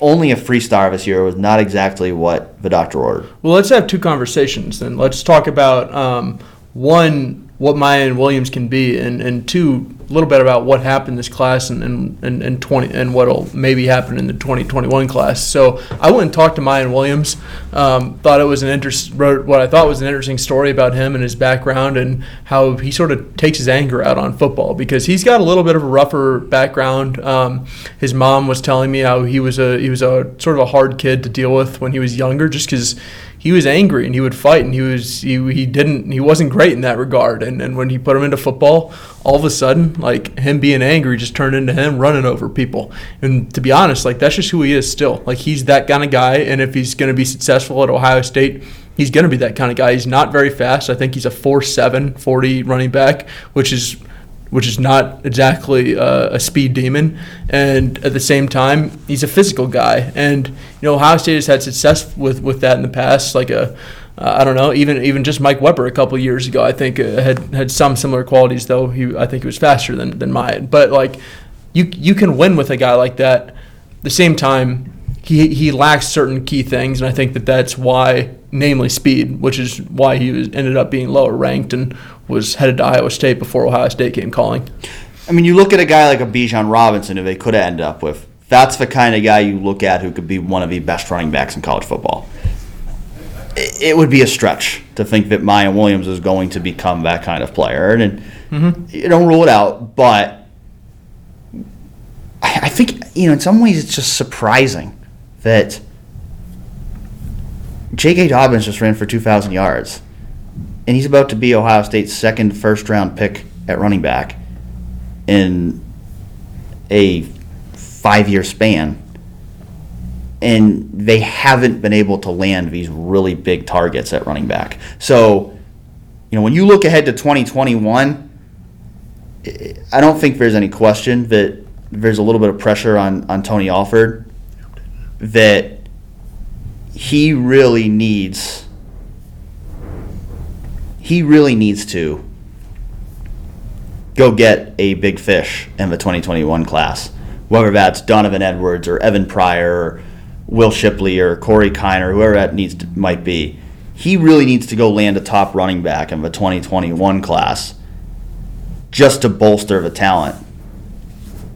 only a free star this year was not exactly what the doctor ordered. Well, let's have two conversations then. Let's talk about um, one what Miyan Williams can be, and, and two, a little bit about what happened this class and, and, and, and 20 and what'll maybe happen in the 2021 class. So I went and talked to Miyan Williams. Um, thought it was an interest wrote what I thought was an interesting story about him and his background and how he sort of takes his anger out on football because he's got a little bit of a rougher background. Um, his mom was telling me how he was a he was a sort of a hard kid to deal with when he was younger, just because he was angry and he would fight and he was he, he didn't he wasn't great in that regard. And, and when he put him into football all of a sudden like him being angry just turned into him running over people. And to be honest like that's just who he is still. Like he's that kind of guy. And if he's going to be successful at ohio state he's going to be that kind of guy. He's not very fast. I think he's a 4-7 40 running back which is which is not exactly uh, a speed demon. And at the same time, he's a physical guy. And you know, Ohio State has had success with, with that in the past. Like a, uh, I don't know, even even just Mike Weber a couple years ago, I think uh, had had some similar qualities. Though he, I think he was faster than than Miyan. But like, you you can win with a guy like that. At the same time, he he lacks certain key things, and I think that that's why, namely speed, which is why he was ended up being lower ranked and was headed to Iowa State before Ohio State came calling. I mean, you look at a guy like a Bijan Robinson, who they could have ended up with. That's the kind of guy you look at who could be one of the best running backs in college football. It would be a stretch to think that Miyan Williams is going to become that kind of player, and mm-hmm. you don't rule it out. But I think you know, in some ways, it's just surprising that J.K. Dobbins just ran for 2,000 yards and he's about to be Ohio State's second first round pick at running back in a five year span. And they haven't been able to land these really big targets at running back. So, you know, when you look ahead to 2021, I don't think there's any question that there's a little bit of pressure on, on Tony Alford that he really needs he really needs to go get a big fish in the 2021 class, whether that's Donovan Edwards or Evan Pryor or Will Shipley or Corey Kiner, whoever that needs to, might be. He really needs to go land a top running back in the 2021 class just to bolster the talent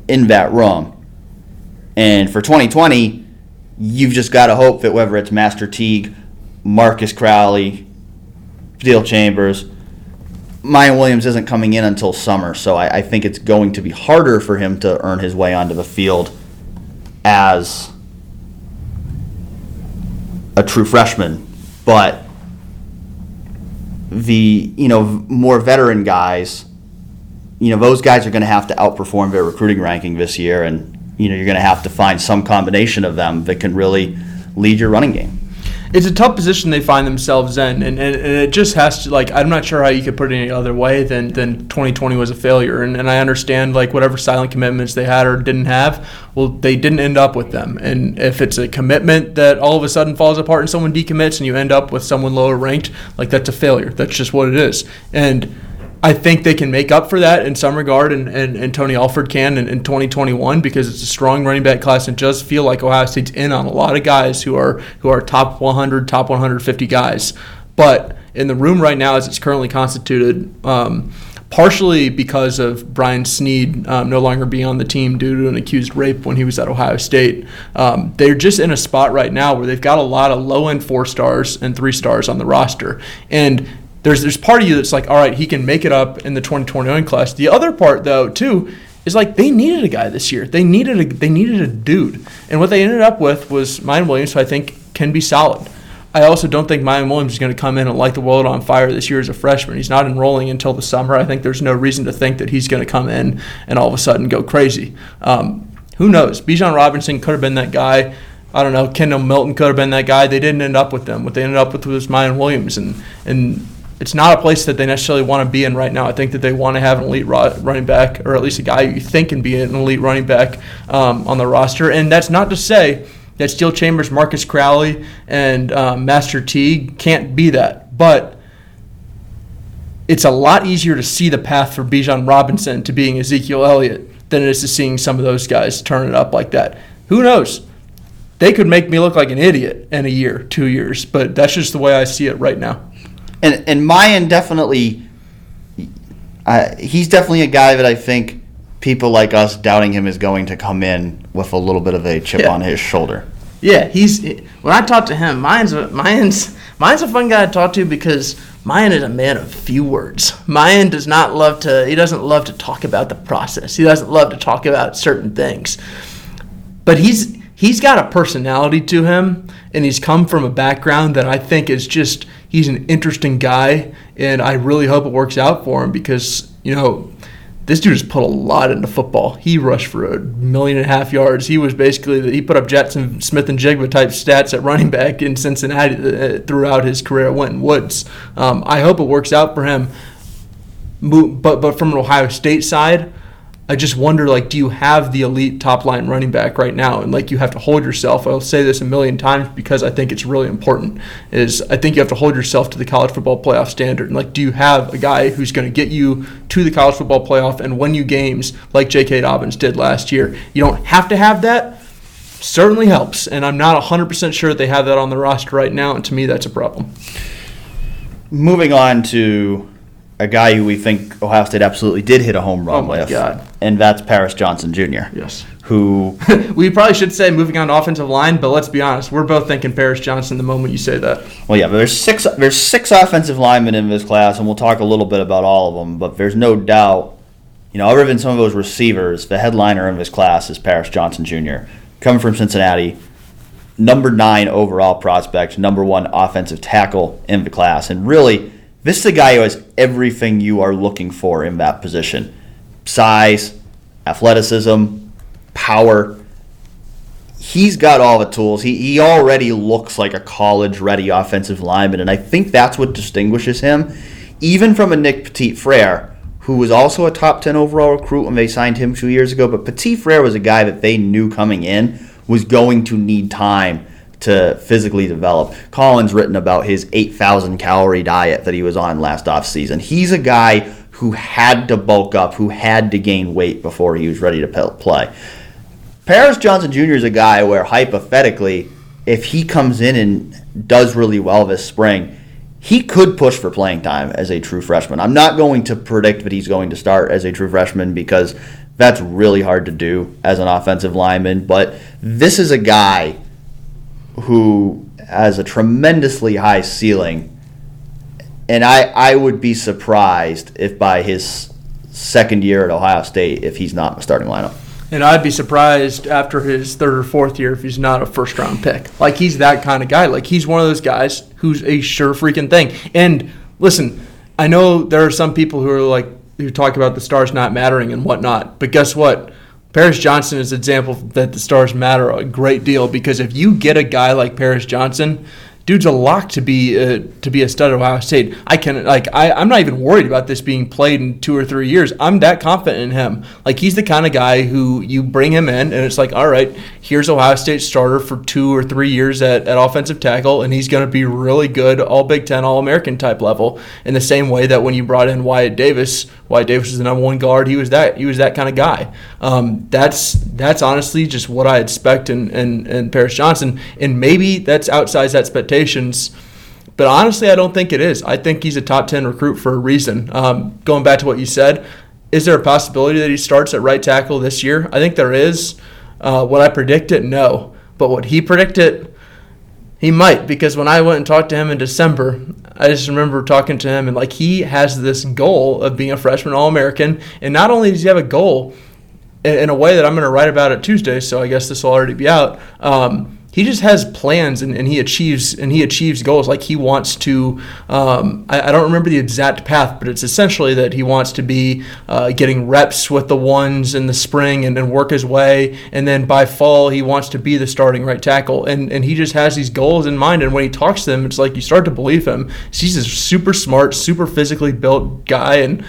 in that room. And for 2020, you've just got to hope that whether it's Master Teague, Marcus Crowley, Steele Chambers, Miyan Williams isn't coming in until summer, so I, I think it's going to be harder for him to earn his way onto the field as a true freshman. But the you know more veteran guys, you know those guys are going to have to outperform their recruiting ranking this year, and you know you're going to have to find some combination of them that can really lead your running game it's a tough position they find themselves in, and, and, and, it just has to like I'm not sure how you could put it any other way than than 2020 was a failure, and, and I understand like whatever silent commitments they had or didn't have, well they didn't end up with them, and if it's a commitment that all of a sudden falls apart and someone decommits and you end up with someone lower ranked, like that's a failure. That's just what it is, and I think they can make up for that in some regard, and, and, and Tony Alford can in, in 2021 because it's a strong running back class and does feel like Ohio State's in on a lot of guys who are who are top 100, top 150 guys. But in the room right now, as it's currently constituted, um, partially because of Brian Snead um, no longer being on the team due to an accused rape when he was at Ohio State. Um, they're just in a spot right now where they've got a lot of low end four stars and three stars on the roster. And there's there's part of you that's like, all right, he can make it up in the 2021 class. The other part though too is like they needed a guy this year. They needed a they needed a dude, and what they ended up with was Miyan Williams, who I think can be solid. I also don't think Miyan Williams is going to come in and light the world on fire this year as a freshman. He's not enrolling until the summer. I think there's no reason to think that he's going to come in and all of a sudden go crazy. Um, who knows? Bijan Robinson could have been that guy. I don't know. Kendall Milton could have been that guy. They didn't end up with them. What they ended up with was Miyan Williams, and and it's not a place that they necessarily want to be in right now. I think that they want to have an elite running back, or at least a guy you think can be an elite running back um, on the roster. And that's not to say that Steele Chambers, Marcus Crowley, and um, Master Teague can't be that, but it's a lot easier to see the path for Bijan Robinson to being Ezekiel Elliott than it is to seeing some of those guys turn it up like that. Who knows? They could make me look like an idiot in a year, two years, but that's just the way I see it right now and and Miyan definitely, uh, he's definitely a guy that I think people like us doubting him is going to come in with a little bit of a chip yeah. on his shoulder. Yeah, he's when I talk to him, Miyan's a, Miyan's Miyan's a fun guy to talk to because Miyan is a man of few words. Miyan does not love to he doesn't love to talk about the process. He doesn't love to talk about certain things. But he's he's got a personality to him and he's come from a background that I think is just he's an interesting guy, and I really hope it works out for him because you know this dude has put a lot into football. He rushed for a million and a half yards. He was basically he put up Jaxon Smith-Njigba type stats at running back in Cincinnati uh, throughout his career at Winton Woods. Um, I hope it works out for him. But but from an Ohio State side, I just wonder, like, do you have the elite top line running back right now? And like, you have to hold yourself. I'll say this a million times because I think it's really important. Is I think you have to hold yourself to the college football playoff standard. And like, do you have a guy who's going to get you to the college football playoff and win you games like J.K. Dobbins did last year? You don't have to have that. Certainly helps, and I'm not 100% sure that they have that on the roster right now. And to me, that's a problem. Moving on to a guy who we think Ohio State absolutely did hit a home run oh my with. God. And that's Paris Johnson Jr. Yes. Who we probably should say moving on to offensive line, but let's be honest, we're both thinking Paris Johnson the moment you say that. Well, yeah, but there's six there's six offensive linemen in this class, and we'll talk a little bit about all of them. But there's no doubt, you know, other than some of those receivers, the headliner in this class is Paris Johnson Jr. coming from Cincinnati, number nine overall prospect, number one offensive tackle in the class, and really this is a guy who has everything you are looking for in that position size, athleticism, power. He's got all the tools. He, he already looks like a college ready offensive lineman, and I think that's what distinguishes him, even from a Nick Petit Frere, who was also a top 10 overall recruit when they signed him two years ago. But Petit Frere was a guy that they knew coming in was going to need time to physically develop. Colin's written about his 8,000 calorie diet that he was on last off season. He's a guy who had to bulk up, who had to gain weight before he was ready to play. Paris Johnson Jr. is a guy where hypothetically, if he comes in and does really well this spring, he could push for playing time as a true freshman. I'm not going to predict that he's going to start as a true freshman because that's really hard to do as an offensive lineman, but this is a guy who has a tremendously high ceiling. And I, I would be surprised if by his second year at Ohio State, if he's not in the starting lineup. And I'd be surprised after his third or fourth year if he's not a first round pick. Like he's that kind of guy. Like he's one of those guys who's a sure freaking thing. And listen, I know there are some people who are like who talk about the stars not mattering and whatnot, but guess what? Paris Johnson is an example that the stars matter a great deal because if you get a guy like Paris Johnson dude's a lock to be uh, to be a stud at Ohio State. I can like I, I'm not even worried about this being played in two or three years. I'm that confident in him. Like he's the kind of guy who you bring him in and it's like, all right, here's Ohio State starter for two or three years at, at offensive tackle, and he's going to be really good, all Big Ten, all American type level. In the same way that when you brought in Wyatt Davis, Wyatt Davis was the number one guard. He was that he was that kind of guy. Um, that's that's honestly just what I expect in, in, in Paris Johnson, and maybe that's outside outsized expectations. But honestly, I don't think it is. I think he's a top 10 recruit for a reason. Um, going back to what you said, is there a possibility that he starts at right tackle this year? I think there is. Uh, what I predicted, no. But would he predict it? he might. Because when I went and talked to him in December, I just remember talking to him and like he has this goal of being a freshman All American. And not only does he have a goal, in a way that I'm going to write about it Tuesday, so I guess this will already be out. Um, he just has plans and, and he achieves and he achieves goals. Like he wants to um, I, I, don't remember the exact path but it's essentially that he wants to be uh, getting reps with the ones in the spring and then work his way. And then by fall he wants to be the starting right tackle. And, and he just has these goals in mind. And when he talks to them it's like you start to believe him. He's a super smart super physically built guy. And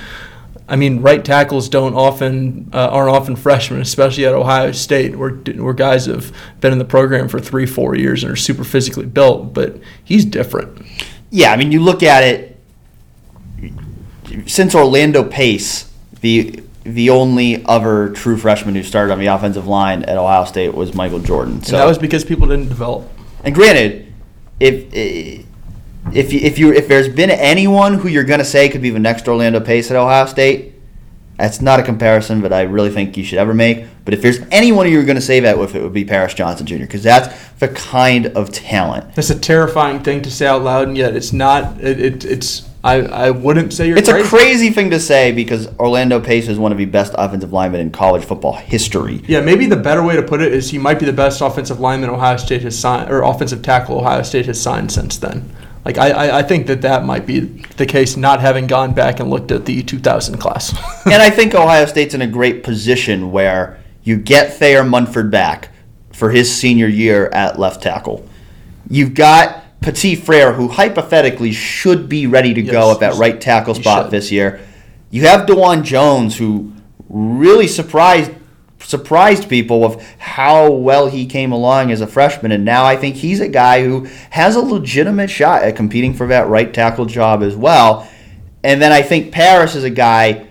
I mean, right tackles don't often uh, aren't often freshmen, especially at Ohio State, where where guys have been in the program for three, four years and are super physically built. But he's different. Yeah, I mean, you look at it since Orlando Pace, the the only other true freshman who started on the offensive line at Ohio State was Michael Jordan. So and that was because people didn't develop. And granted, if if you, if you if there's been anyone who you're gonna say could be the next Orlando Pace at Ohio State, that's not a comparison that I really think you should ever make. But if there's anyone you're going to say that with, it would be Paris Johnson Jr. because that's the kind of talent. That's a terrifying thing to say out loud, and yet it's not. It, it it's. I, I wouldn't say you're. It's crazy. a crazy thing to say because Orlando Pace is one of the best offensive linemen in college football history. Yeah, maybe the better way to put it is he might be the best offensive lineman Ohio State has signed, or offensive tackle Ohio State has signed since then. Like I, I think that that might be the case, not having gone back and looked at the 2000 class. and I think Ohio State's in a great position where you get Thayer Munford back for his senior year at left tackle. You've got Petit Frere, who hypothetically should be ready to yes, go at that right tackle spot this year. You have Dawand Jones, who really surprised surprised people of how well he came along as a freshman. And now I think he's a guy who has a legitimate shot at competing for that right tackle job as well. And then I think Paris is a guy,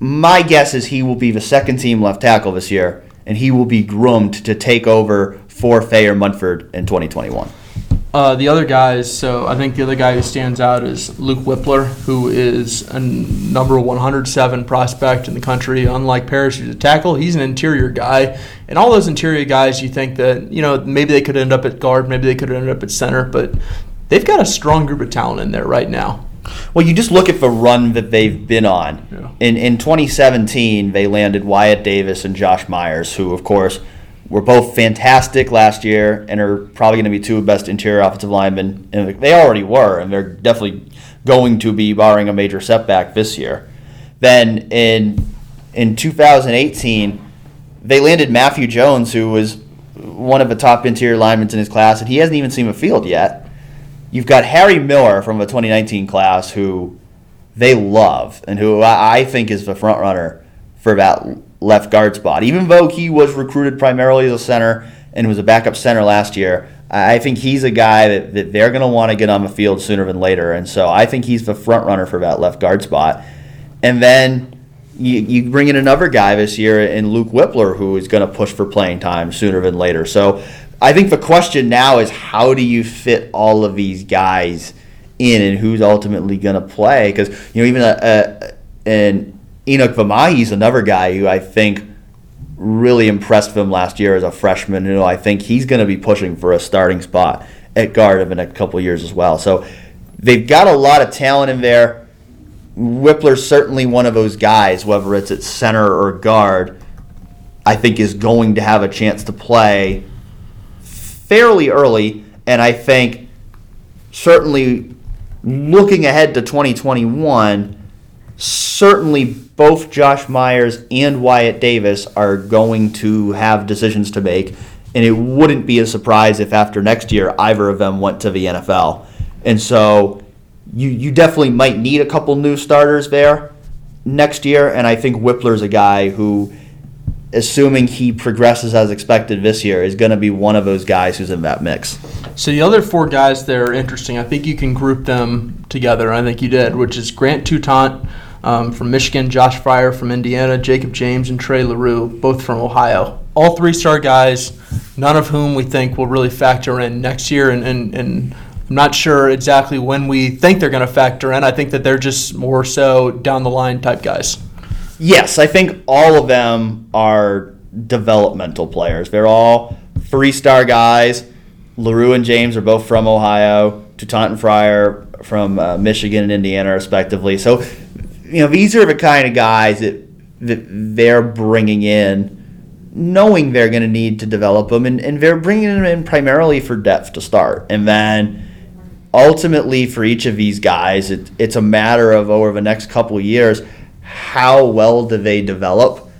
my guess is he will be the second team left tackle this year, and he will be groomed to take over for Thayer Munford in 2021. Uh, the other guys, so I think the other guy who stands out is Luke Wypler, who is a number 107 prospect in the country. Unlike Paris, who's a tackle, he's an interior guy. And all those interior guys, you think that, you know, maybe they could end up at guard, maybe they could end up at center, but they've got a strong group of talent in there right now. Well, you just look at the run that they've been on. Yeah. In, in 2017, they landed Wyatt Davis and Josh Myers, who, of course, were both fantastic last year and are probably going to be two of the best interior offensive linemen. And they already were, and they're definitely going to be, barring a major setback this year. Then in in 2018, they landed Matthew Jones, who was one of the top interior linemen in his class, and he hasn't even seen the field yet. You've got Harry Miller from the 2019 class, who they love and who I think is the front runner for that left guard spot. Even though he was recruited primarily as a center and was a backup center last year, I think he's a guy that, that they're going to want to get on the field sooner than later. And so I think he's the front runner for that left guard spot. And then you, you bring in another guy this year in Luke Wypler who is going to push for playing time sooner than later. So I think the question now is how do you fit all of these guys in and who's ultimately going to play? Because, you know, even a, a, an Enokk Vimahi is another guy who I think really impressed him last year as a freshman. You know, I think he's going to be pushing for a starting spot at guard in a couple years as well. So they've got a lot of talent in there. Wypler's certainly one of those guys, whether it's at center or guard, I think is going to have a chance to play fairly early. And I think certainly looking ahead to 2021, certainly both Josh Myers and Wyatt Davis are going to have decisions to make. And it wouldn't be a surprise if after next year either of them went to the NFL. And so you, you definitely might need a couple new starters there next year. And I think Wypler's a guy who, assuming he progresses as expected this year, is going to be one of those guys who's in that mix. So the other four guys that are interesting, I think you can group them together. I think you did, which is Grant Toutant um, from Michigan, Josh Fryer from Indiana, Jacob James, and Trey LaRue, both from Ohio. All three star guys, none of whom we think will really factor in next year. And, and, and I'm not sure exactly when we think they're going to factor in. I think that they're just more so down the line type guys. Yes, I think all of them are developmental players. They're all three star guys. LaRue and James are both from Ohio. Toutant and Fryer from uh, Michigan and Indiana, respectively. So you know, these are the kind of guys that, that they're bringing in knowing they're going to need to develop them, and, and they're bringing them in primarily for depth to start. And then ultimately, for each of these guys, it, it's a matter of over the next couple of years how well do they develop?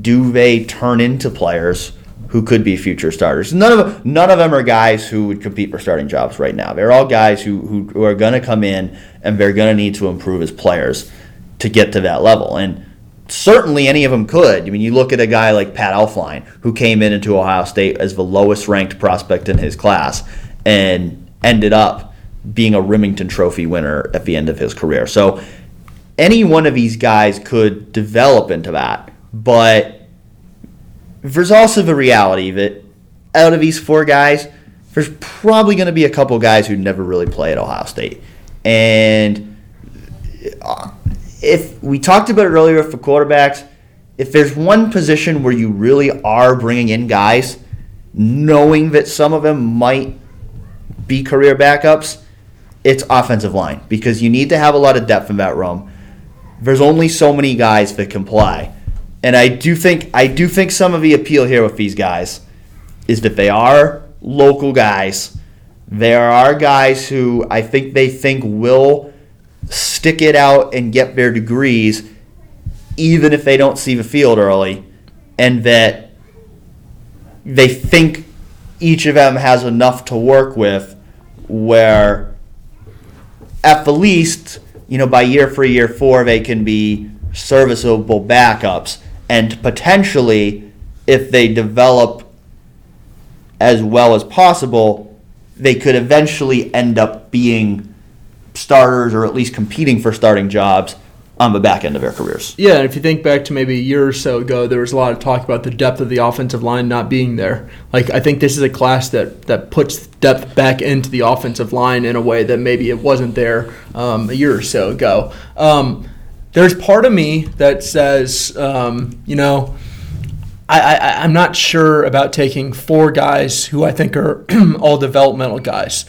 Do they turn into players who could be future starters? None of none of them are guys who would compete for starting jobs right now. They're all guys who, who, who are going to come in and they're going to need to improve as players to get to that level. And certainly any of them could. I mean, you look at a guy like Pat Elflein, who came in into Ohio State as the lowest ranked prospect in his class and ended up being a Rimington Trophy winner at the end of his career. So any one of these guys could develop into that. But there's also the reality that out of these four guys, there's probably going to be a couple guys who never really play at Ohio State. And uh, if we talked about it earlier for quarterbacks, if there's one position where you really are bringing in guys, knowing that some of them might be career backups, it's offensive line because you need to have a lot of depth in that room. There's only so many guys that can play, and I do think I do think some of the appeal here with these guys is that they are local guys. There are guys who I think they think will stick it out and get their degrees, even if they don't see the field early, and that they think each of them has enough to work with where at the least, you know, by year three, year four, they can be serviceable backups. And potentially, if they develop as well as possible, they could eventually end up being starters or at least competing for starting jobs on the back end of their careers. Yeah, and if you think back to maybe a year or so ago, there was a lot of talk about the depth of the offensive line not being there. Like I think this is a class that that puts depth back into the offensive line in a way that maybe it wasn't there um, a year or so ago. Um, there's part of me that says, um, you know. I, I, I'm not sure about taking four guys who I think are all developmental guys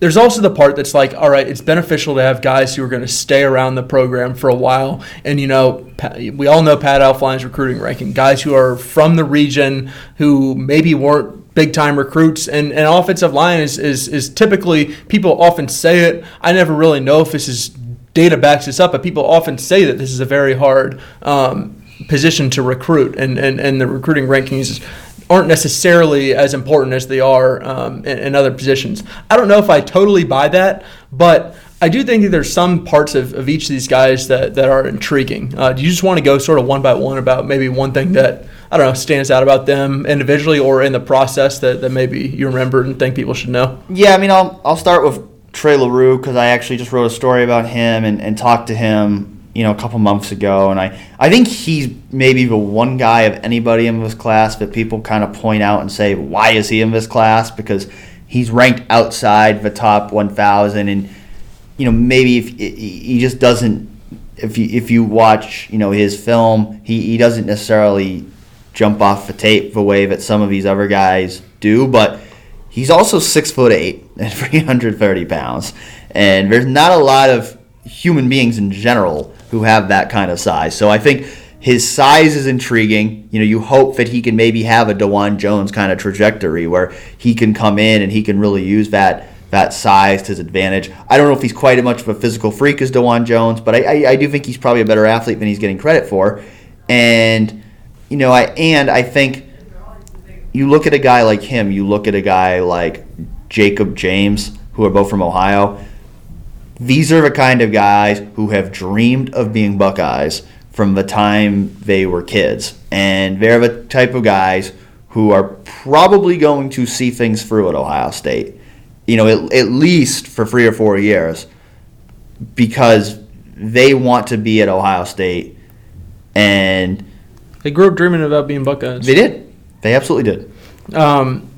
there's also the part that's like, all right, it's beneficial to have guys who are going to stay around the program for a while. And, you know, we all know Pat Elflein's recruiting ranking, guys who are from the region who maybe weren't big time recruits. And, and offensive line is, is, is typically, people often say it. I never really know if this is data backs this up, but people often say that this is a very hard um, position to recruit. And, and, and the recruiting rankings aren't necessarily as important as they are um, in, in, other positions. I don't know if I totally buy that, but I do think that there's some parts of, of each of these guys that, that are intriguing. Uh, do you just want to go sort of one by one about maybe one thing that, I don't know, stands out about them individually or in the process that, that maybe you remember and think people should know? Yeah, I mean, I'll, I'll start with Trey LaRue because I actually just wrote a story about him and, and talked to him you know, a couple months ago, and I, I think he's maybe the one guy of anybody in this class that people kind of point out and say, why is he in this class? Because he's ranked outside the top 1,000, and you know, maybe if he just doesn't, if you if you watch, you know, his film, he, he doesn't necessarily jump off the tape the way that some of these other guys do, but he's also six foot eight and 330 pounds. And there's not a lot of human beings in general who have that kind of size. So I think his size is intriguing. You know, you hope that he can maybe have a Dawand Jones kind of trajectory where he can come in and he can really use that that size to his advantage. I don't know if he's quite as much of a physical freak as Dawand Jones, but I, I, I do think he's probably a better athlete than he's getting credit for. And you know, I and I think you look at a guy like him, you look at a guy like Jacob James, who are both from Ohio. These are the kind of guys who have dreamed of being Buckeyes from the time they were kids. And they're the type of guys who are probably going to see things through at Ohio State. You know, at, at least for three or four years because they want to be at Ohio State and They grew up dreaming about being Buckeyes. they did. They absolutely did. Um,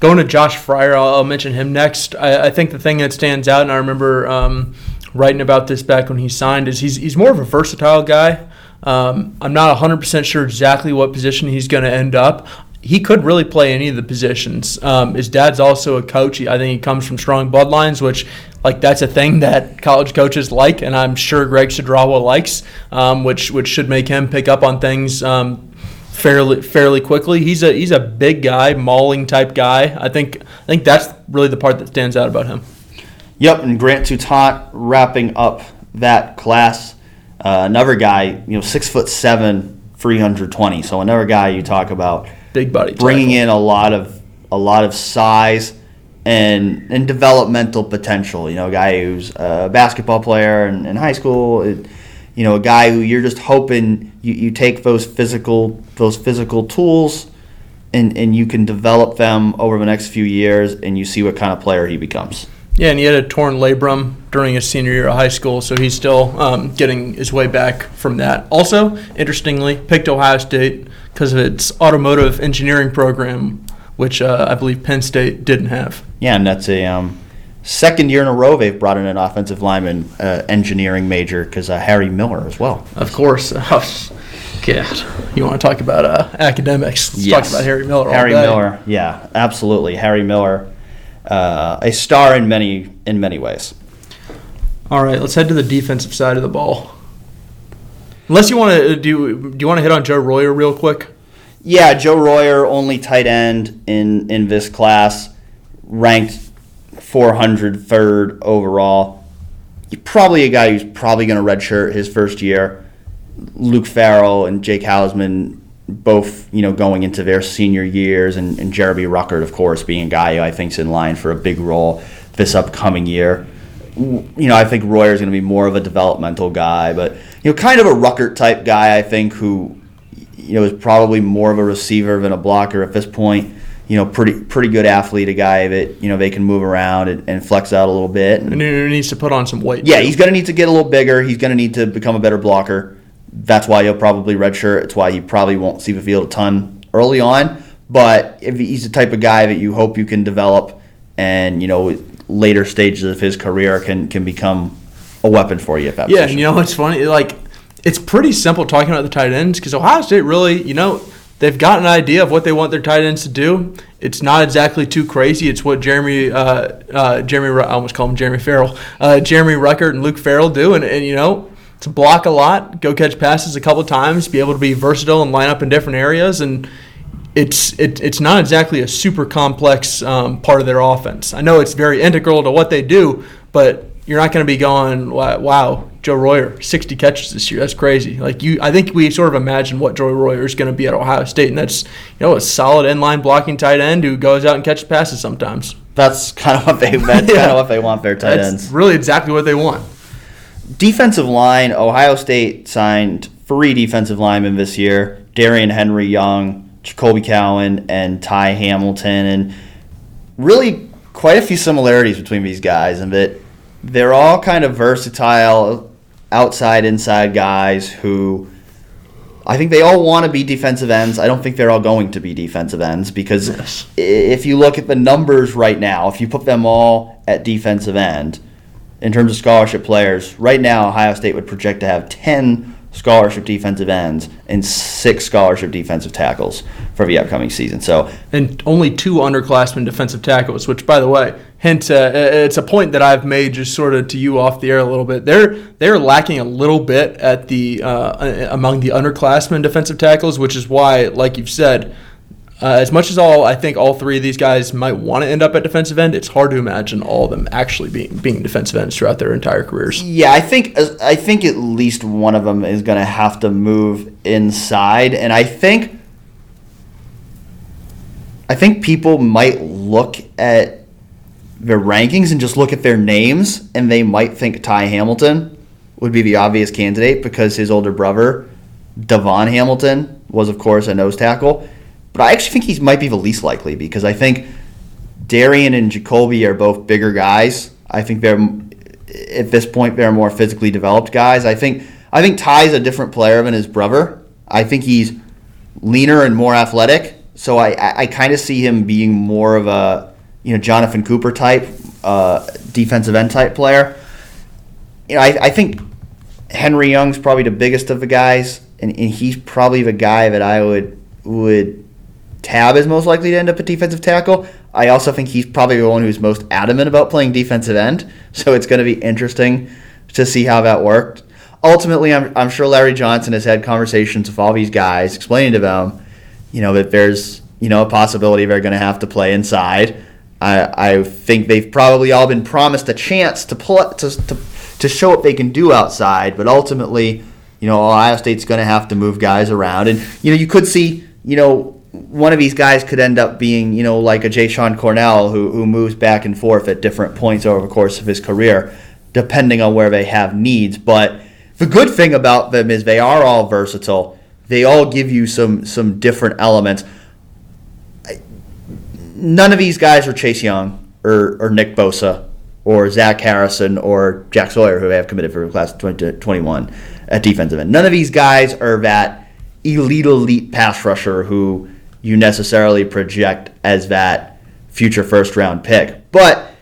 going to Josh Fryer, I'll, I'll mention him next. I, I think the thing that stands out, and I remember um, writing about this back when he signed, is he's, he's more of a versatile guy. Um, I'm not 100% sure exactly what position he's going to end up. He could really play any of the positions. Um, his dad's also a coach. He, I think he comes from strong bloodlines, which like that's a thing that college coaches like, and I'm sure Greg Studrawa likes, um, which which should make him pick up on things um, fairly fairly quickly. He's a he's a big guy, mauling type guy. I think I think that's really the part that stands out about him. Yep, and Grant Toutant wrapping up that class. Uh, another guy, you know, six foot seven, three hundred twenty. So another guy you talk about Big body, bringing in a lot of a lot of size and and developmental potential. You know, a guy who's a basketball player in, in high school. It, you know, a guy who you're just hoping you, you take those physical those physical tools and, and you can develop them over the next few years and you see what kind of player he becomes. Yeah, and he had a torn labrum during his senior year of high school, so he's still um, getting his way back from that. Also, interestingly, picked Ohio State because of its automotive engineering program, which uh, I believe Penn State didn't have. Yeah, and that's a um, second year in a row they've brought in an offensive lineman, uh, engineering major, because uh, Harry Miller as well. Of course. God, you want to talk about uh, academics? Let's Yes. talk about Harry Miller. all Harry day. Miller, yeah, absolutely. Harry Miller, uh, a star in many in many ways. All right, let's head to the defensive side of the ball. Unless you want to do, do you want to hit on Joe Royer real quick? Yeah, Joe Royer, only tight end in in this class, ranked 403rd overall. Probably a guy who's probably going to redshirt his first year. Luke Farrell and Jake Hausmann both, you know, going into their senior years, and, and Jeremy Ruckert, of course, being a guy who I think's in line for a big role this upcoming year. You know, I think Royer's going to be more of a developmental guy, but you know, kind of a Ruckert type guy. I think who, you know, is probably more of a receiver than a blocker at this point. You know, pretty pretty good athlete, a guy that you know they can move around and, and flex out a little bit. And And he needs to put on some weight. yeah, too. he's going to need to get a little bigger. He's going to need to become a better blocker. That's why he'll probably redshirt. It's why he probably won't see the field a ton early on. But if he's the type of guy that you hope you can develop, and you know later stages of his career can can become a weapon for you at that Yeah, position. and you know what's funny? Like, it's pretty simple talking about the tight ends because Ohio State really, you know, they've got an idea of what they want their tight ends to do. It's not exactly too crazy. It's what Jeremy, uh, uh, Jeremy, I almost call him Jeremy Farrell, uh, Jeremy Ruckert and Luke Farrell do, and, and you know. To block a lot, go catch passes a couple times, be able to be versatile and line up in different areas, and it's it, it's not exactly a super complex um, part of their offense. I know it's very integral to what they do, but you're not going to be going, "Wow, Joe Royer, 60 catches this year. That's crazy." Like you, I think we sort of imagine what Joe Royer is going to be at Ohio State, and that's you know a solid inline blocking tight end who goes out and catches passes sometimes. That's kind of what they that's Yeah. kind of what they want their tight That's ends. really exactly what they want. Defensive line, Ohio State signed three defensive linemen this year Darian Henry Young, Jacolbe Cowan, and Ty Hamilton. And really quite a few similarities between these guys, and that they're all kind of versatile outside, inside guys who I think they all want to be defensive ends. I don't think they're all going to be defensive ends because Yes. if you look at the numbers right now, if you put them all at defensive end, in terms of scholarship players, right now Ohio State would project to have 10 scholarship defensive ends and six scholarship defensive tackles for the upcoming season. So and only two underclassmen defensive tackles, which, by the way, hint uh, it's a point that I've made just sort of to you off the air a little bit. They're they're lacking a little bit at the uh, among the underclassmen defensive tackles, which is why, like you've said. Uh, as much as all I think all three of these guys might want to end up at defensive end, it's hard to imagine all of them actually being being defensive ends throughout their entire careers. Yeah, I think I think at least one of them is going to have to move inside, and I think I think people might look at their rankings and just look at their names, and they might think Ty Hamilton would be the obvious candidate because his older brother, Davon Hamilton, was of course a nose tackle. But I actually think he might be the least likely because I think Darrion and Jacolbe are both bigger guys. I think they're at this point they're more physically developed guys. I think I think Ty's a different player than his brother. I think he's leaner and more athletic. So I, I, I kind of see him being more of a you know Jonathan Cooper type uh, defensive end type player. You know I, I think Henry Young's probably the biggest of the guys, and, and he's probably the guy that I would would tab is most likely to end up a defensive tackle. I also think he's probably the one who's most adamant about playing defensive end. So it's going to be interesting to see how that worked. Ultimately, I'm, I'm sure Larry Johnson has had conversations with all these guys, explaining to them, you know, that there's you know a possibility they're going to have to play inside. I, I think they've probably all been promised a chance to pull to, to to show what they can do outside, but ultimately, you know, Ohio State's going to have to move guys around, and you know, you could see, you know, one of these guys could end up being, you know, like a Jashon Cornell who, who moves back and forth at different points over the course of his career, depending on where they have needs. But the good thing about them is they are all versatile. They all give you some some different elements. None of these guys are Chase Young or, or Nick Bosa or Zach Harrison or Jack Sawyer, who they have committed for class 2021 at defensive end. None of these guys are that elite, elite pass rusher who you necessarily project as that future first round pick. But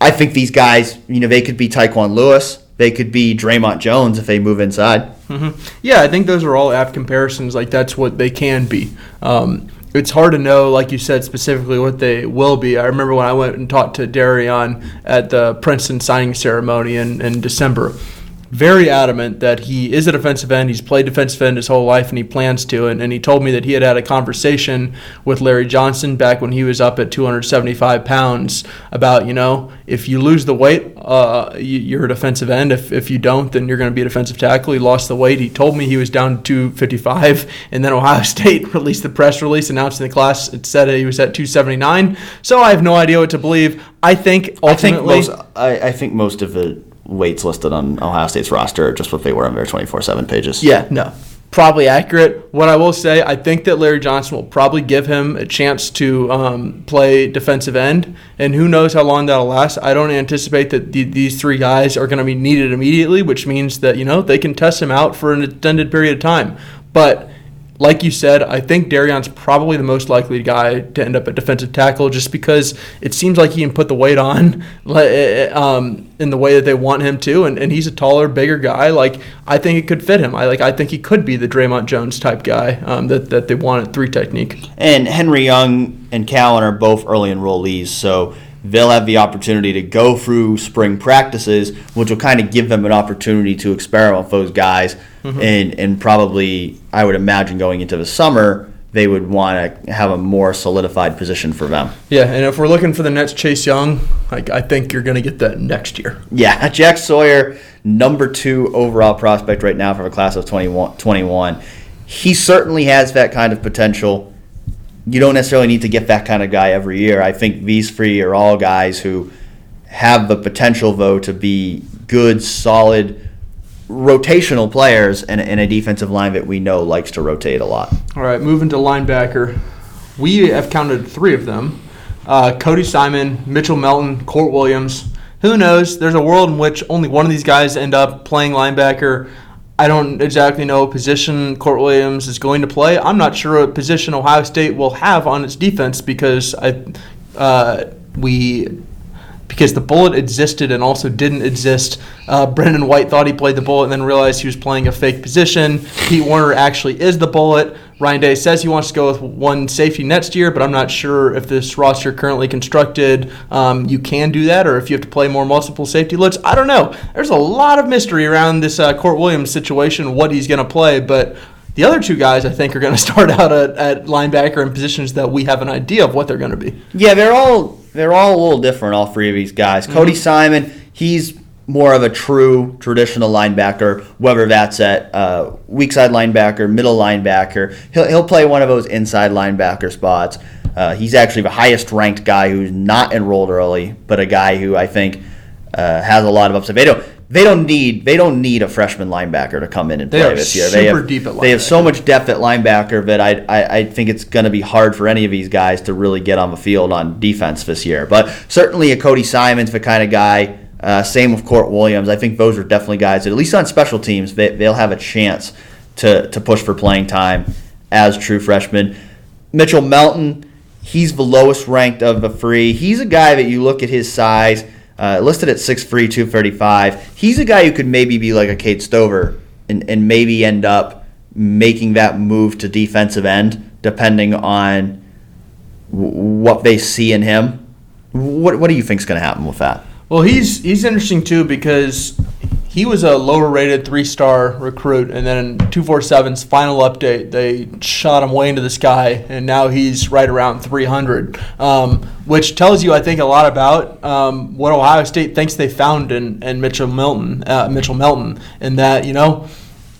I think these guys, you know, they could be Tyquan Lewis. They could be Dre'Mont Jones if they move inside. Mm-hmm. Yeah, I think those are all apt comparisons. Like that's what they can be. Um, it's hard to know, like you said, specifically what they will be. I remember when I went and talked to Darian at the Princeton signing ceremony in, in December very adamant that he is a defensive end. He's played defensive end his whole life, and he plans to. And, and he told me that he had had a conversation with Larry Johnson back when he was up at 275 pounds about, you know, if you lose the weight, uh, you're a defensive end. If, if you don't, then you're going to be a defensive tackle. He lost the weight. He told me he was down to 255, and then Ohio State released the press release announcing the class. It said he was at 279. So I have no idea what to believe. I think ultimately. I think most, I, I think most of it weights listed on Ohio State's roster, just what they were on their 24 7 pages. Yeah, no. Probably accurate. What I will say, I think that Larry Johnson will probably give him a chance to um, play defensive end, and who knows how long that'll last. I don't anticipate that the, these three guys are going to be needed immediately, which means that you know they can test him out for an extended period of time. But like you said, I think Darian's probably the most likely guy to end up at defensive tackle just because it seems like he can put the weight on eh, eh, um, in the way that they want him to, and, and he's a taller, bigger guy. Like I think it could fit him. I like I think he could be the Dre'Mont Jones type guy um, that that they want at three technique. And Henry Young and Callan are both early enrollees, so they'll have the opportunity to go through spring practices, which will kind of give them an opportunity to experiment with those guys. Mm-hmm. And, and probably, I would imagine going into the summer, they would want to have a more solidified position for them. Yeah, and if we're looking for the next Chase Young, like I think you're going to get that next year. Yeah, Jack Sawyer, number two overall prospect right now for the class of 21. 21. He certainly has that kind of potential you don't necessarily need to get that kind of guy every year. I think these three are all guys who have the potential, though, to be good, solid, rotational players in, in a defensive line that we know likes to rotate a lot. All right, moving to linebacker. We have counted three of them uh, Cody Simon, Mitchell Melton, Kourt Williams. Who knows? There's a world in which only one of these guys end up playing linebacker. I don't exactly know what position Kourt Williams is going to play. I'm not sure what position Ohio State will have on its defense because I, uh, we because the bullet existed and also didn't exist. Uh, Brendon White thought he played the bullet and then realized he was playing a fake position. Pete Werner actually is the bullet. Ryan Day says he wants to go with one safety next year, but I'm not sure if this roster currently constructed, um, you can do that, or if you have to play more multiple safety looks. I don't know. There's a lot of mystery around this uh, Kourt Williams situation, what he's going to play, but the other two guys, I think, are going to start out at, at linebacker in positions that we have an idea of what they're going to be. Yeah, they're all they're all a little different. All three of these guys. Mm-hmm. Cody Simon, he's more of a true traditional linebacker. Whether that's at uh, weak side linebacker, middle linebacker, he'll he'll play one of those inside linebacker spots. Uh, he's actually the highest ranked guy who's not enrolled early, but a guy who I think uh, has a lot of upside. They don't they don't need they don't need a freshman linebacker to come in and They play this year. They super have, deep at They have so much depth at linebacker that I, I, I think it's going to be hard for any of these guys to really get on the field on defense this year. But certainly a Cody Simons, the kind of guy. Uh, same with Kourt Williams. I think those are definitely guys that, at least on special teams, they, they'll have a chance to, to push for playing time as true freshmen. Mitchell Melton, he's the lowest ranked of the three. He's a guy that you look at his size, uh, listed at 6'3", 235. He's a guy who could maybe be like a Cade Stover and, and maybe end up making that move to defensive end, depending on w- what they see in him. What, what do you think is going to happen with that? Well, he's he's interesting too because he was a lower rated three star recruit, and then in 247's final update, they shot him way into the sky, and now he's right around 300, um, which tells you, I think, a lot about um, what Ohio State thinks they found in, in Mitchell Milton, uh, Mitchell Melton, in that, you know,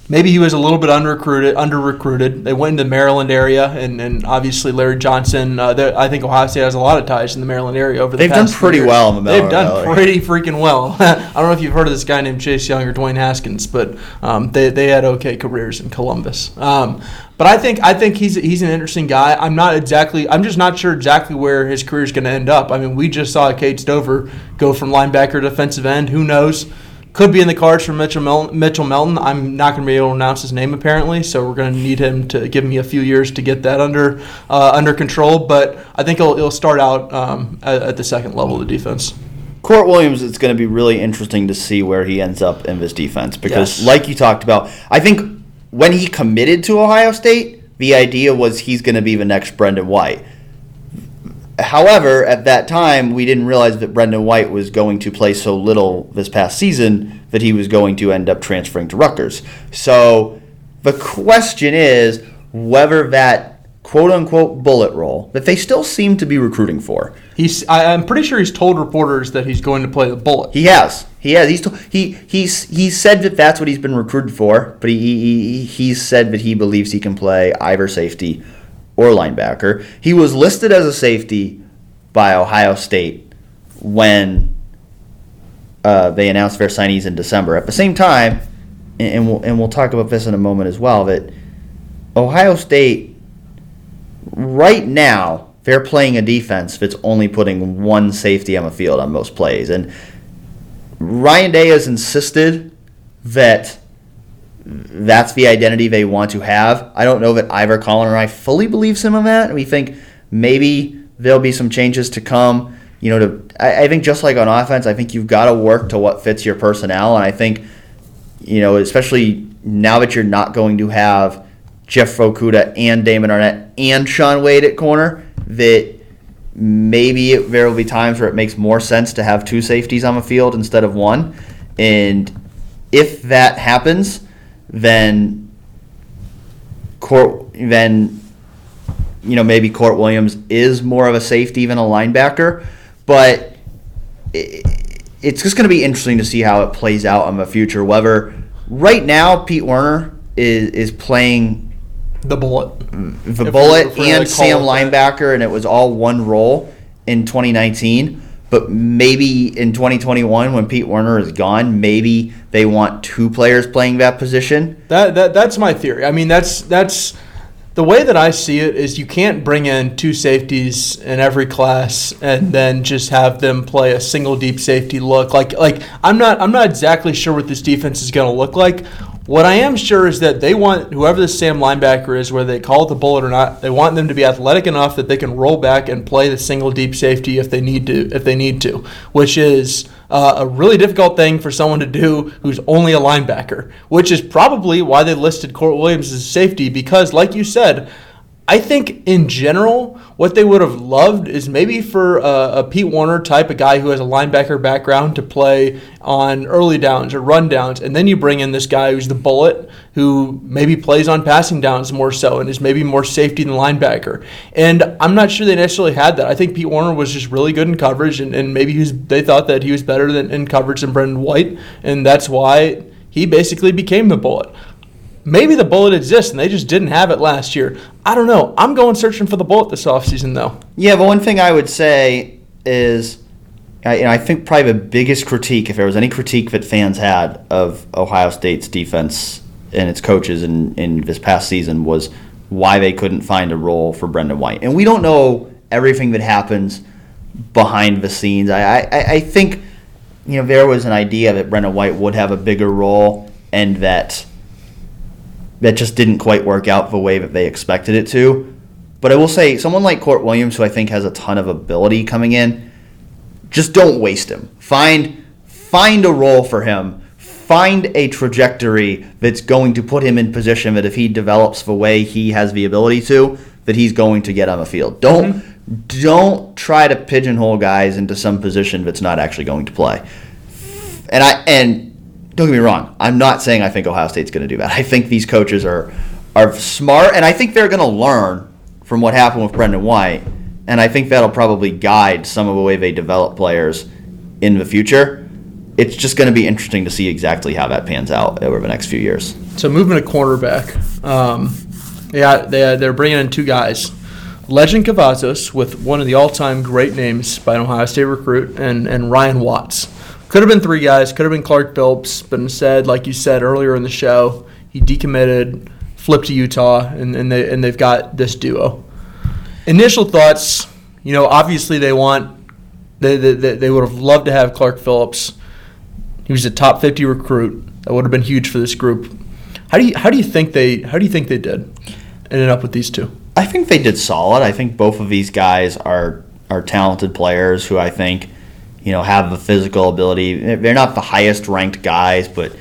maybe he was a little bit under recruited. Under recruited. They went into the Maryland area, and, and obviously Larry Johnson. Uh, I think Ohio State has a lot of ties in the Maryland area over the They've done pretty years. well in the They've done area. pretty freaking well. I don't know if you've heard of this guy named Chase Young or Dwayne Haskins, but um, they, they had okay careers in Columbus. Um, but I think I think he's he's an interesting guy. I'm not exactly. I'm just not sure exactly where his career is going to end up. I mean, we just saw Cade Stover go from linebacker to defensive end. Who knows? Could be in the cards for Mitchell Melton. Mitchell Melton. I'm not going to be able to announce his name apparently, so we're going to need him to give me a few years to get that under uh, under control. But I think it'll, it'll start out um, at, at the second level of the defense. Kourt Williams, it's going to be really interesting to see where he ends up in this defense because, Yes. like you talked about, I think when he committed to Ohio State, the idea was he's going to be the next Brendon White. However, at that time, we didn't realize that Brendon White was going to play so little this past season that he was going to end up transferring to Rutgers. So the question is whether that quote unquote bullet roll that they still seem to be recruiting for. He's. I, I'm pretty sure he's told reporters that he's going to play the bullet. He has. He has. He's to, he he's he's said that that's what he's been recruited for. But he, he he's said that he believes he can play either safety or linebacker. He was listed as a safety by Ohio State when uh, they announced their signees in December. At the same time, and, we'll and we'll talk about this in a moment as well. That Ohio State right now they're playing a defense that's only putting one safety on the field on most plays and Ryan Day has insisted that that's the identity they want to have. I don't know that Ivor Colin or I fully believes him in that. We think maybe there'll be some changes to come. You know, to I, I think just like on offense, I think you've got to work to what fits your personnel, and I think you know, especially now that you're not going to have Jeff Okudah and Damon Arnette and Shaun Wade at corner, that maybe there will be times where it makes more sense to have two safeties on the field instead of one. And if that happens, then Kourt, then you know maybe Kourt Williams is more of a safety than a linebacker, but it's just going to be interesting to see how it plays out in the future. Whether right now Pete Werner is is playing The bullet. Mm, the we- bullet if really and Sam linebacker, and it was all one role in 2019. But maybe in 2021, when Pete Werner is gone, maybe they want two players playing that position. That, that that's my theory. I mean, that's that's the way that I see it is you can't bring in two safeties in every class and then just have them play a single deep safety look. Like like I'm not I'm not exactly sure what this defense is going to look like. What I am sure is that they want whoever the Sam linebacker is, whether they call it the bullet or not, they want them to be athletic enough that they can roll back and play the single deep safety if they need to. If they need to, which is uh, a really difficult thing for someone to do who's only a linebacker. Which is probably why they listed Kourt Williams as safety because, like you said, I think in general, what they would have loved is maybe for a, a, Pete Werner type of guy who has a linebacker background to play on early downs or run downs, and then you bring in this guy who's the bullet, who maybe plays on passing downs more so and is maybe more safety than linebacker. And I'm not sure they necessarily had that. I think Pete Werner was just really good in coverage, and, and maybe was, they thought that he was better than in coverage than Brendon White, and that's why he basically became the bullet. Maybe the bullet exists and they just didn't have it last year. I don't know. I'm going searching for the bullet this offseason, though. Yeah, but one thing I would say is, I, you know, I think probably the biggest critique, if there was any critique that fans had of Ohio State's defense and its coaches in, in this past season, was why they couldn't find a role for Brendon White. And we don't know everything that happens behind the scenes. I, I, I think, you know, there was an idea that Brendon White would have a bigger role and that that just didn't quite work out the way that they expected it to. But I will say, someone like Kourt Williams, who I think has a ton of ability coming in, just don't waste him. Find find a role for him. Find a trajectory that's going to put him in position that if he develops the way he has the ability to, that he's going to get on the field. Don't mm-hmm. don't try to pigeonhole guys into some position that's not actually going to play. And I and don't get me wrong. I'm not saying I think Ohio State's going to do that. I think these coaches are are smart, and I think they're going to learn from what happened with Brendon White, and I think that'll probably guide some of the way they develop players in the future. It's just going to be interesting to see exactly how that pans out over the next few years. So moving to cornerback, um, yeah, they they're bringing in two guys. Legend Cavazos with one of the all-time great names by an Ohio State recruit, and, and Ryan Watts. Could have been three guys. Could have been Clark Phillips, but instead, like you said earlier in the show, he decommitted, flipped to Utah, and, and they and they've got this duo. Initial thoughts, you know, obviously they want they, they, they would have loved to have Clark Phillips. He was a top 50 recruit. That would have been huge for this group. How do you how do you think they how do you think they did? Ended up with these two. I think they did solid. I think both of these guys are are talented players who I think you know, have the physical ability. They're not the highest ranked guys, but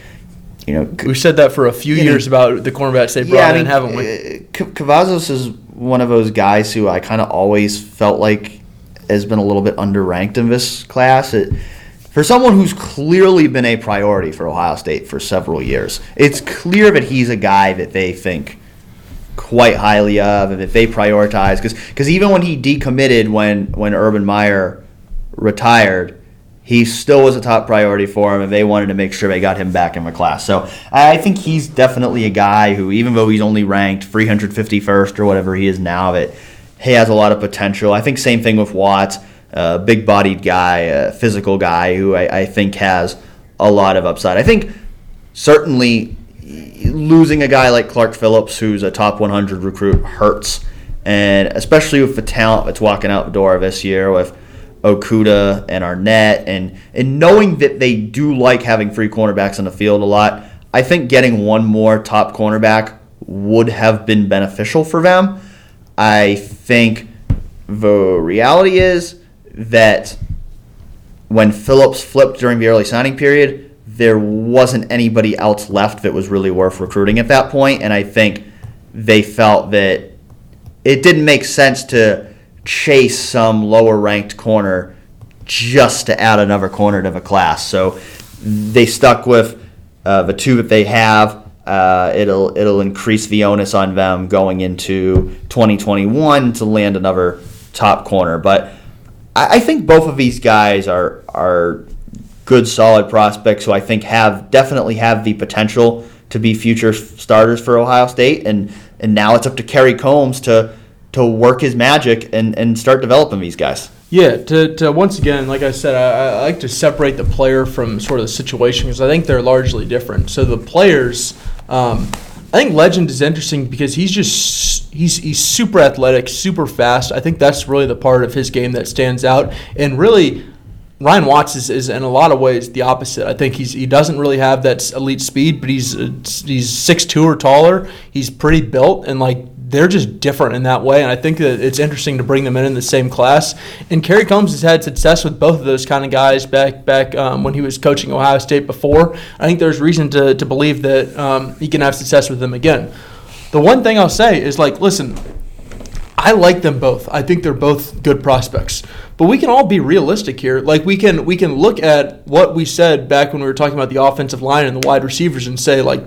you know, we've said that for a few years know, about the cornerbacks they brought yeah, I mean, in, haven't we? Uh, Cavazos is one of those guys who I kind of always felt like has been a little bit underranked in this class. It, for someone who's clearly been a priority for Ohio State for several years, it's clear that he's a guy that they think quite highly of and that they prioritize. Because even when he decommitted when when Urban Meyer retired, he still was a top priority for him, and they wanted to make sure they got him back in the class. So I think he's definitely a guy who, even though he's only ranked 351st or whatever he is now, that he has a lot of potential. I think same thing with Watts, a big-bodied guy, a physical guy who I, I think has a lot of upside. I think certainly losing a guy like Clark Phillips, who's a top 100 recruit, hurts, and especially with the talent that's walking out the door this year with Okudah and Arnette, and and knowing that they do like having free cornerbacks on the field a lot, I think getting one more top cornerback would have been beneficial for them. I think the reality is that when Phillips flipped during the early signing period, there wasn't anybody else left that was really worth recruiting at that point, and I think they felt that it didn't make sense to chase some lower ranked corner just to add another corner to the class. So they stuck with uh, the two that they have. Uh, it'll it'll increase the onus on them going into 2021 to land another top corner. But I, I think both of these guys are are good, solid prospects who I think have definitely have the potential to be future starters for Ohio State. And and now it's up to Kerry Combs to to work his magic and, and start developing these guys. Yeah, to, to once again, like I said, I, I like to separate the player from sort of the situation because I think they're largely different. So the players, um, I think Legend is interesting because he's just he's he's super athletic, super fast. I think that's really the part of his game that stands out. And really, Ryan Watts is, is in a lot of ways the opposite. I think he's he doesn't really have that elite speed, but he's uh, he's six two or taller. He's pretty built and like they're just different in that way. And I think that it's interesting to bring them in in the same class. And Kerry Combs has had success with both of those kind of guys back back um, when he was coaching Ohio State before. I think there's reason to, to believe that um, he can have success with them again. The one thing I'll say is like, listen, I like them both. I think they're both good prospects. But we can all be realistic here. Like we can we can look at what we said back when we were talking about the offensive line and the wide receivers and say like,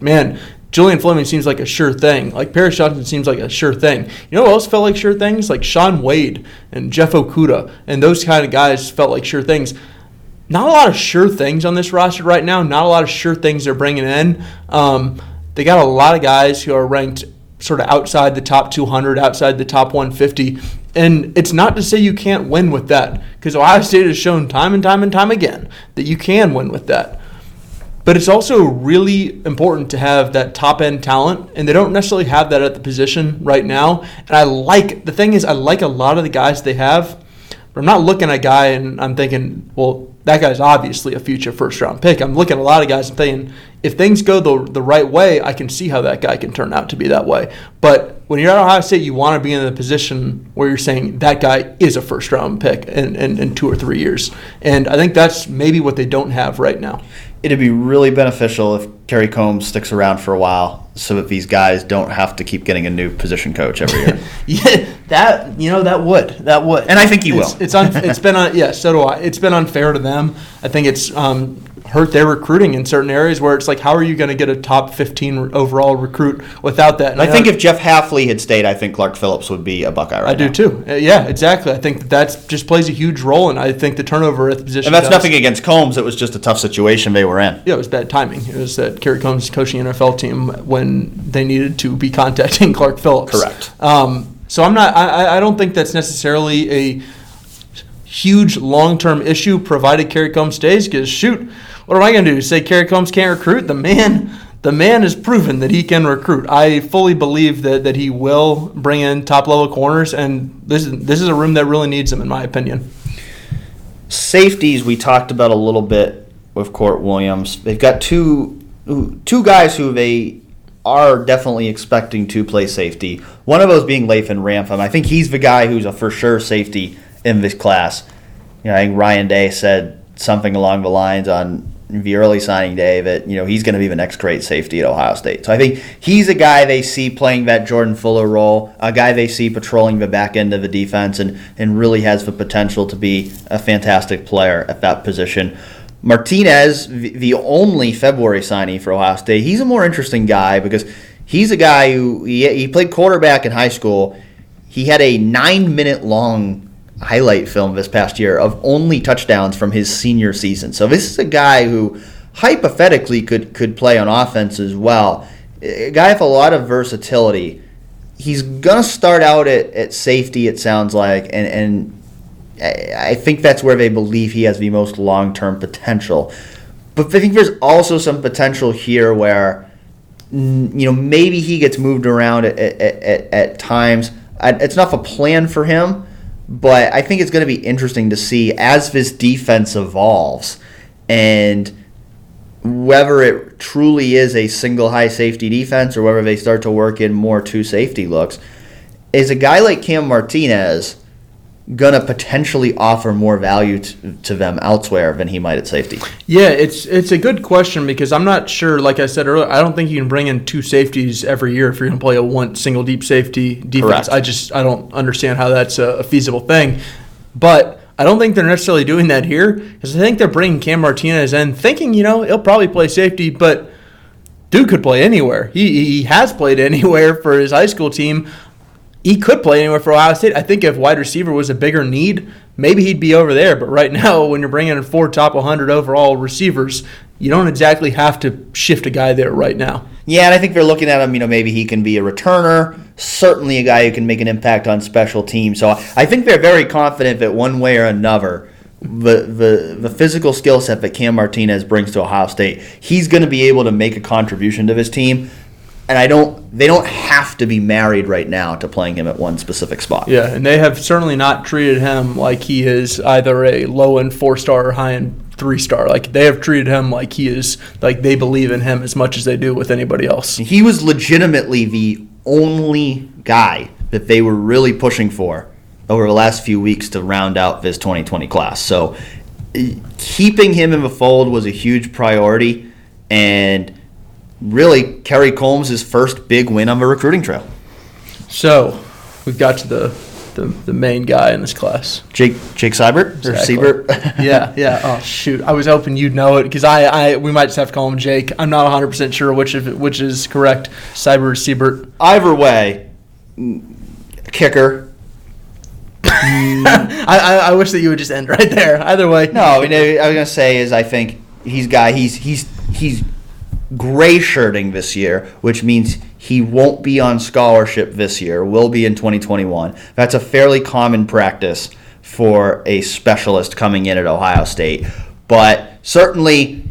man, Julian Fleming seems like a sure thing. Like Paris Johnson seems like a sure thing. You know who else felt like sure things? Like Shaun Wade and Jeff Okudah and those kind of guys felt like sure things. Not a lot of sure things on this roster right now. Not a lot of sure things they're bringing in. Um, they got a lot of guys who are ranked sort of outside the top 200, outside the top 150. And it's not to say you can't win with that, because Ohio State has shown time and time and time again that you can win with that. But it's also really important to have that top end talent, and they don't necessarily have that at the position right now. And I like the thing is, I like a lot of the guys they have, but I'm not looking at a guy and I'm thinking, well, that guy's obviously a future first round pick. I'm looking at a lot of guys and thinking, if things go the, the right way, I can see how that guy can turn out to be that way. But when you're at Ohio State, you want to be in the position where you're saying that guy is a first round pick in, in, in two or three years. And I think that's maybe what they don't have right now. It'd be really beneficial if Kerry Combs sticks around for a while so that these guys don't have to keep getting a new position coach every year. yeah, that you know that would that would, and I think he it's, will. It's un, it's been un, yeah, so do I. It's been unfair to them. I think it's um, hurt their recruiting in certain areas where it's like, how are you going to get a top 15 overall recruit without that? And I think if Jeff Hafley had stayed, I think Clark Phillips would be a Buckeye right I do too. Uh, yeah, exactly. I think that that's just plays a huge role, and I think the turnover at the position. And that's does. nothing against Combs. It was just a tough situation they were in. Yeah, it was bad timing. It was that Kerry Combs coaching NFL team when they needed to be contacting Clark Phillips. Correct. Um, so I'm not. I, I don't think that's necessarily a huge long-term issue, provided Kerry Combs stays. Because shoot, what am I going to do? Say Kerry Combs can't recruit? The man, the man has proven that he can recruit. I fully believe that that he will bring in top-level corners, and this is this is a room that really needs them, in my opinion. Safeties, we talked about a little bit with Kourt Williams. They've got two two guys who they are definitely expecting to play safety. One of those being Lathan Ransom. I think he's the guy who's a for sure safety in this class. You know, I think Ryan Day said something along the lines on the early signing day that you know he's going to be the next great safety at Ohio State. So I think he's a guy they see playing that Jordan Fuller role, a guy they see patrolling the back end of the defense, and and really has the potential to be a fantastic player at that position. Martinez, the only February signing for Ohio State, he's a more interesting guy because he's a guy who he, he played quarterback in high school. He had a nine minute long highlight film this past year of only touchdowns from his senior season. So this is a guy who hypothetically could could play on offense as well. A guy with a lot of versatility. He's gonna start out at, at safety, it sounds like, and, and I think that's where they believe he has the most long term potential. But I think there's also some potential here where, you know, maybe he gets moved around at, at, at, at times. It's not a plan for him, but I think it's going to be interesting to see as this defense evolves and whether it truly is a single high safety defense or whether they start to work in more two safety looks. Is a guy like Cam Martinez going to potentially offer more value to, to them elsewhere than he might at safety? Yeah, it's it's a good question because I'm not sure. Like I said earlier, I don't think you can bring in two safeties every year if you're going to play a one single deep safety defense. Correct. I just I don't understand how that's a, a feasible thing. But I don't think they're necessarily doing that here because I think they're bringing Cam Martinez in, thinking you know he'll probably play safety, but dude could play anywhere. He he has played anywhere for his high school team he could play anywhere for Ohio State. I think if wide receiver was a bigger need, maybe he'd be over there. But right now, when you're bringing in four top 100 overall receivers, you don't exactly have to shift a guy there right now. Yeah, and I think they're looking at him. You know, maybe he can be a returner. Certainly, a guy who can make an impact on special teams. So I think they're very confident that one way or another, the the the physical skill set that Cam Martinez brings to Ohio State, he's going to be able to make a contribution to this team. And I don't. They don't have to be married right now to playing him at one specific spot. Yeah, and they have certainly not treated him like he is either a low end four star or high end three star. Like they have treated him like he is like they believe in him as much as they do with anybody else. He was legitimately the only guy that they were really pushing for over the last few weeks to round out this 2020 class. So keeping him in the fold was a huge priority, and really Kerry Combs' first big win on the recruiting trail. So we've got to the the, the main guy in this class. Jake Jake Seibert or Exactly. Siebert. yeah, yeah. Oh shoot, I was hoping you'd know it because I, I we might just have to call him Jake. I'm not 100 percent sure which of which is correct. Cyber or Siebert. Either way, kicker. I, I I wish that you would just end right there. Either way. No, I mean, I was gonna say is I think he's guy he's he's he's gray shirting this year, which means he won't be on scholarship this year. Will be in 2021. That's a fairly common practice for a specialist coming in at Ohio State, but certainly.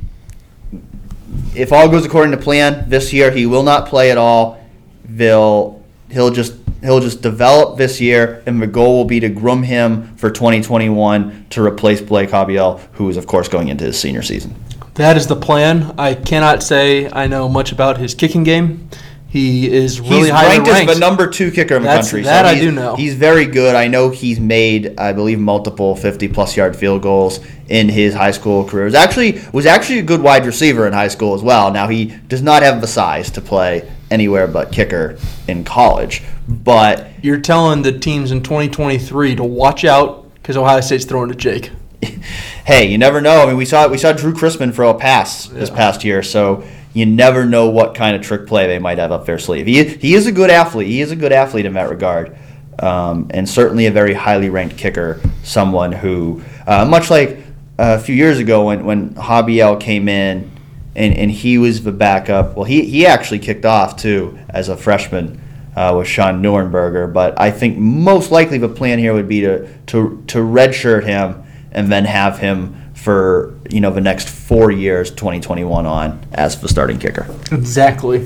If all goes according to plan this year, he will not play at all. They'll he'll just he'll just develop this year, and the goal will be to groom him for 2021 to replace Blake Haubeil, who is of course going into his senior season. That is the plan. I cannot say I know much about his kicking game. He is really he's highly ranked, ranked. as the number two kicker in the That's- country. that I do know. He's very good. I know he's made, I believe, multiple 50 plus yard field goals in his high school career. Was actually was actually a good wide receiver in high school as well. Now he does not have the size to play anywhere but kicker in college, but You're telling the teams in 2023 to watch out because Ohio State's throwing to Jake. hey, you never know. I mean, we saw we saw Drew Chrisman throw a pass this past year, so you never know what kind of trick play they might have up their sleeve. He he is a good athlete. He is a good athlete in that regard, um, and certainly a very highly ranked kicker. Someone who, uh, much like a few years ago when when Javiel came in. And, and he was the backup. Well, he, he actually kicked off too as a freshman uh, with Sean Nuernberger. But I think most likely the plan here would be to to to redshirt him and then have him for you know the next four years, 2021 on as the starting kicker. Exactly.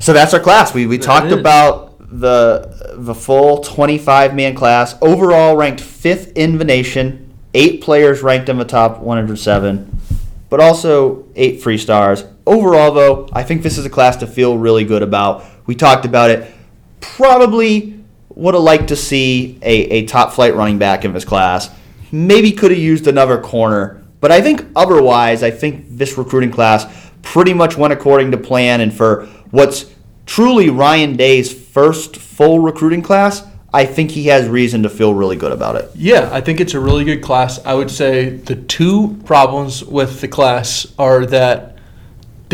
So that's our class. We we talked is. about the the full 25 man class. Overall ranked fifth in the nation. Eight players ranked in the top 107, but also eight free stars. Overall, though, I think this is a class to feel really good about. We talked about it. Probably would have liked to see a, a top flight running back in this class. Maybe could have used another corner. But I think otherwise, I think this recruiting class pretty much went according to plan. And for what's truly Ryan Day's first full recruiting class, I think he has reason to feel really good about it. Yeah, I think it's a really good class. I would say the two problems with the class are that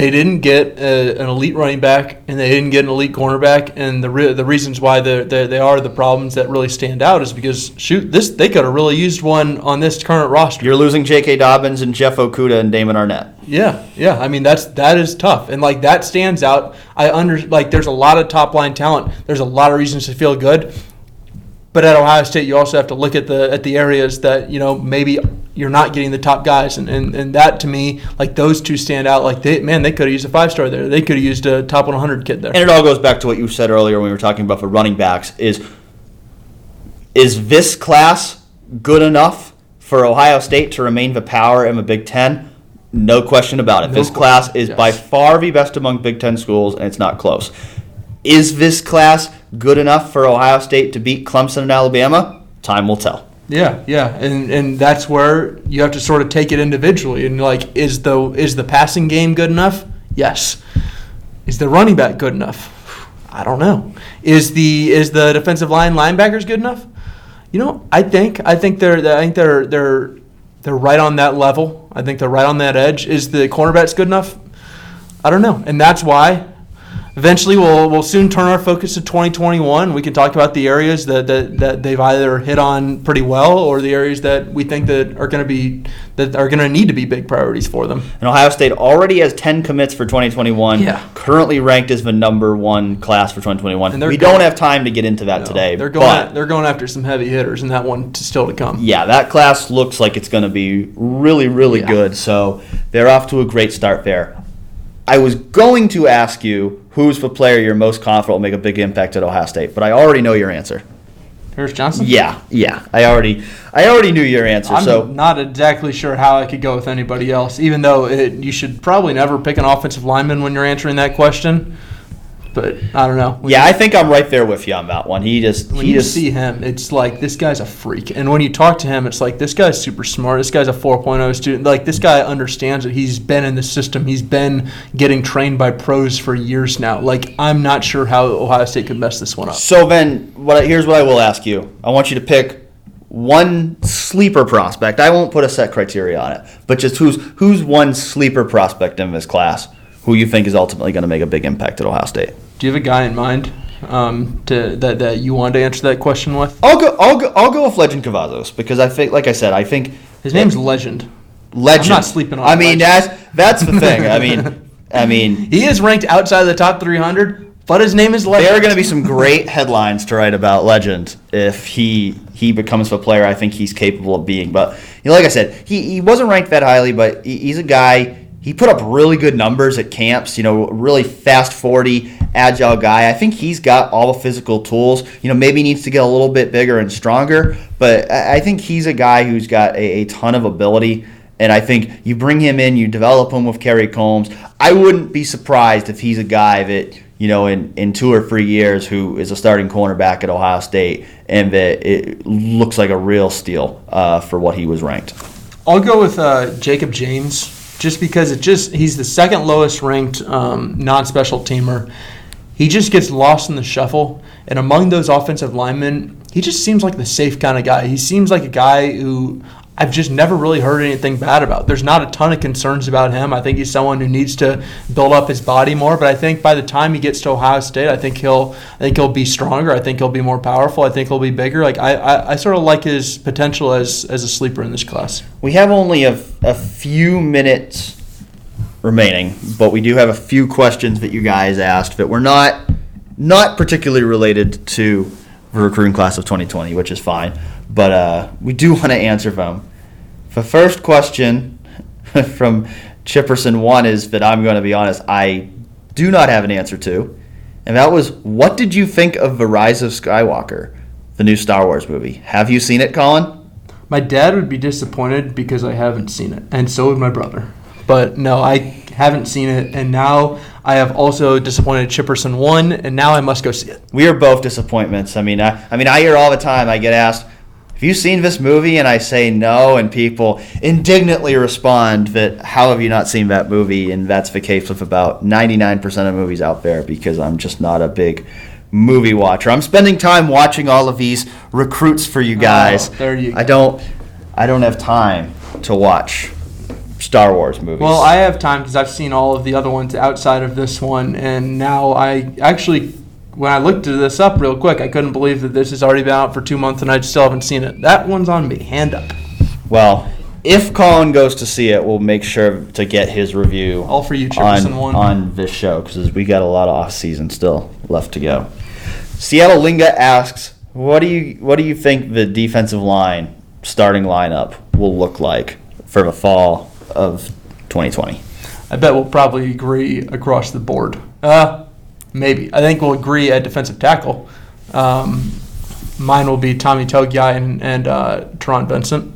they didn't get a, an elite running back and they didn't get an elite cornerback. And the re- the reasons why they they are the problems that really stand out is because shoot, this they could have really used one on this current roster. You're losing J.K. Dobbins and Jeff Okudah and Damon Arnette. Yeah, yeah. I mean, that's that is tough, and like that stands out. I under like there's a lot of top line talent. There's a lot of reasons to feel good, but at Ohio State, you also have to look at the at the areas that you know maybe you're not getting the top guys, and and, and that to me, like those two stand out. Like they man, they could have used a five star there. They could have used a top 100 kid there. And it all goes back to what you said earlier when we were talking about the running backs is is this class good enough for Ohio State to remain the power in the Big 10? No question about it. No this question, class is yes. by far the best among Big 10 schools and it's not close. Is this class good enough for Ohio State to beat Clemson and Alabama? Time will tell. Yeah, yeah, and and that's where you have to sort of take it individually and like is the is the passing game good enough? Yes. Is the running back good enough? I don't know. Is the is the defensive line linebackers good enough? You know, I think I think they're I think they're they're they're right on that level. I think they're right on that edge. Is the cornerbacks good enough? I don't know, and that's why eventually we'll we'll soon turn our focus to 2021. We can talk about the areas that, that, that they've either hit on pretty well or the areas that we think that are going to be that are going to need to be big priorities for them. And Ohio State already has 10 commits for 2021. Yeah. Currently ranked as the number one class for 2021. And We going- don't have time to get into that today. They're going but they're going after some heavy hitters, and that one to, still to come. yeah, that class looks like it's going to be really, really Yeah. good. So they're off to a great start there. I was going to ask you who's the player you're most confident will make a big impact at Ohio State. But I already know your answer. Paris Johnson. Yeah, yeah. I already, I already knew your answer. I'm so not exactly sure how I could go with anybody else, even though it, you should probably never pick an offensive lineman when you're answering that question. But I don't know. When yeah, I think I'm right there with you on that one. He just, when he you just, see him, it's like this guy's a freak. And when you talk to him, it's like this guy's super smart. This guy's a 4.0 student. Like this guy understands that he's been in the system. He's been getting trained by pros for years now. Like I'm not sure how Ohio State could mess this one up. So then, what? I- Here's what I will ask you. I want you to pick one sleeper prospect. I won't put a set criteria on it, but just who's who's one sleeper prospect in this class who you think is ultimately going to make a big impact at Ohio State. Do you have a guy in mind um, to that that you wanted to answer that question with? I'll go. I'll go. I'll go with Legend Cavazos because I think, like I said, I think His name's Legend. Legend. I'm not sleeping on I mean, Legend. that's that's the thing. I mean, I mean, He is ranked outside of the top 300, but his name is Legend. there are going to be some great headlines to write about Legend if he he becomes the player I think he's capable of being. But you know, like I said, he, he wasn't ranked that highly, but he, he's a guy. He put up really good numbers at camps. You know, really fast forty, agile guy. I think he's got all the physical tools. You know, maybe needs to get a little bit bigger and stronger, but I I think he's a guy who's got a, a ton of ability. And I think you bring him in, you develop him with Kerry Combs. I wouldn't be surprised if he's a guy that, you know, in, in two or three years who is a starting cornerback at Ohio State and that it looks like a real steal uh, for what he was ranked. I'll go with uh, Jacob James just because it just he's the second lowest ranked um, non-special teamer. He just gets lost in the shuffle, and among those offensive linemen, he just seems like the safe kind of guy. He seems like a guy who I've just never really heard anything bad about. There's not a ton of concerns about him. I think he's someone who needs to build up his body more. But I think by the time he gets to Ohio State, I think he'll I think he'll be stronger. I think he'll be more powerful. I think he'll be bigger. Like I, I, I sort of like his potential as as a sleeper in this class. We have only a, a few minutes remaining, but we do have a few questions that you guys asked that were not not particularly related to the recruiting class of 2020, which is fine. But uh, we do want to answer them. The first question from Chipperson one is that I'm going to be honest, I do not have an answer to, and that was, what did you think of the Rise of Skywalker, the new Star Wars movie? Have you seen it, Colin? My dad would be disappointed because I haven't seen it, and so would my brother. But no, I haven't seen it, and now I have also disappointed Chipperson one, and now I must go see it. we are both disappointments. I mean, I, I mean, I hear all the time. I get asked, "Have you seen this movie?" And I say no, and people indignantly respond that, "How have you not seen that movie?" And that's the case with about 99% of movies out there because I'm just not a big movie watcher. I'm spending time watching all of these recruits for you oh, guys. Oh, there you I don't, I don't have time to watch Star Wars movies. Well, I have time because I've seen all of the other ones outside of this one, and now I actually, when I looked this up real quick, I couldn't believe that this has already been out for two months and I still haven't seen it. That one's on me. Hand up. Well, if Colin goes to see it, we'll make sure to get his review. All for you, on, one. on this show because we got a lot of off season still left to go. Seattle Linga asks, "What do you what do you think the defensive line starting lineup will look like for the fall of 2020?" I bet we'll probably agree across the board. Uh, maybe. I think we'll agree at defensive tackle. Um, mine will be Tommy Togiai and, and uh, Taron Vincent.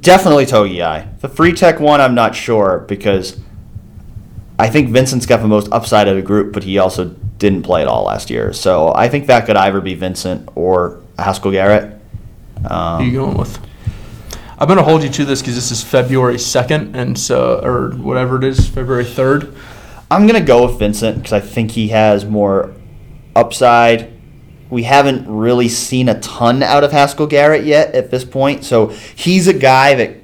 Definitely Togiai. The free tech one, I'm not sure because I think Vincent's got the most upside of the group, but he also didn't play at all last year. So I think that could either be Vincent or Haskell Garrett. Who are you Um, going with? I'm going to hold you to this because this is February 2nd, and so, or whatever it is, February 3rd. I'm gonna go with Vincent because I think he has more upside. We haven't really seen a ton out of Haskell Garrett yet at this point, so he's a guy that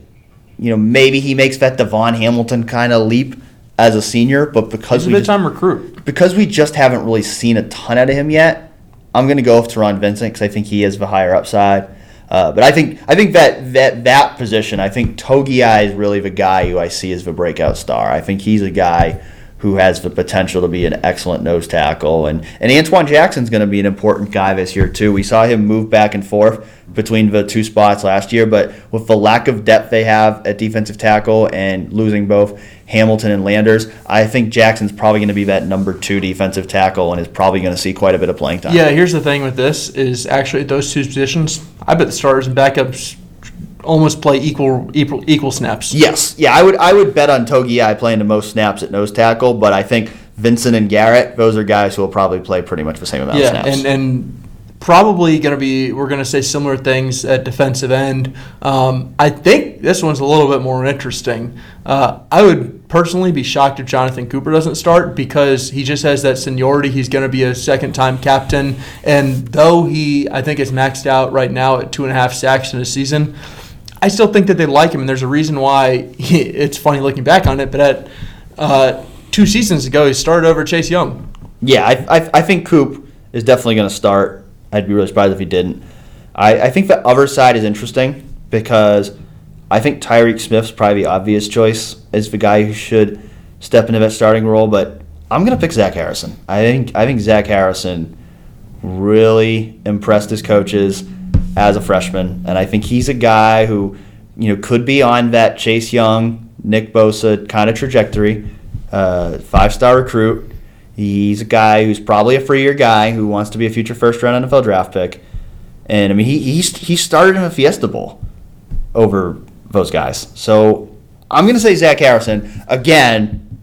you know maybe he makes that Davon Hamilton kind of leap as a senior, but because He's a we just, time recruit. because we just haven't really seen a ton out of him yet, I'm gonna go with Taron Vincent because I think he has the higher upside. Uh, but I think I think that that that position, I think Togi is really the guy who I see as the breakout star. I think he's a guy who has the potential to be an excellent nose tackle, and and Antwuan Jackson's going to be an important guy this year too. We saw him move back and forth between the two spots last year, but with the lack of depth they have at defensive tackle and losing both Hamilton and Landers. I think Jackson's probably going to be that number two defensive tackle and is probably going to see quite a bit of playing time. Yeah, here's the thing with this is actually those two positions. I bet the starters and backups almost play equal equal equal snaps. Yes, yeah, I would I would bet on Togi I playing the most snaps at nose tackle, but I think Vincent and Garrett, those are guys who will probably play pretty much the same amount Yeah, of snaps. and and probably going to be we're going to say similar things at defensive end. Um, I think this one's a little bit more interesting. Uh, I would personally be shocked if Jonathan Cooper doesn't start because he just has that seniority. He's going to be a second time captain, and though he I think is maxed out right now at two and a half sacks in a season. I still think that they like him, and there's a reason why he, it's funny looking back on it. But at uh, two seasons ago, he started over Chase Young. Yeah, I, I, I think Coop is definitely going to start. I'd be really surprised if he didn't. I, I think the other side is interesting because I think Tyreke Smith's probably the obvious choice as the guy who should step into that starting role, but I'm going to pick Zach Harrison. I think I think Zach Harrison really impressed his coaches as a freshman, and I think he's a guy who you know could be on that Chase Young, Nick Bosa kind of trajectory. Uh, five star recruit. He's a guy who's probably a free year guy who wants to be a future first round NFL draft pick. And I mean, he he's, he started in a Fiesta Bowl over those guys. So I'm going to say Zach Harrison again,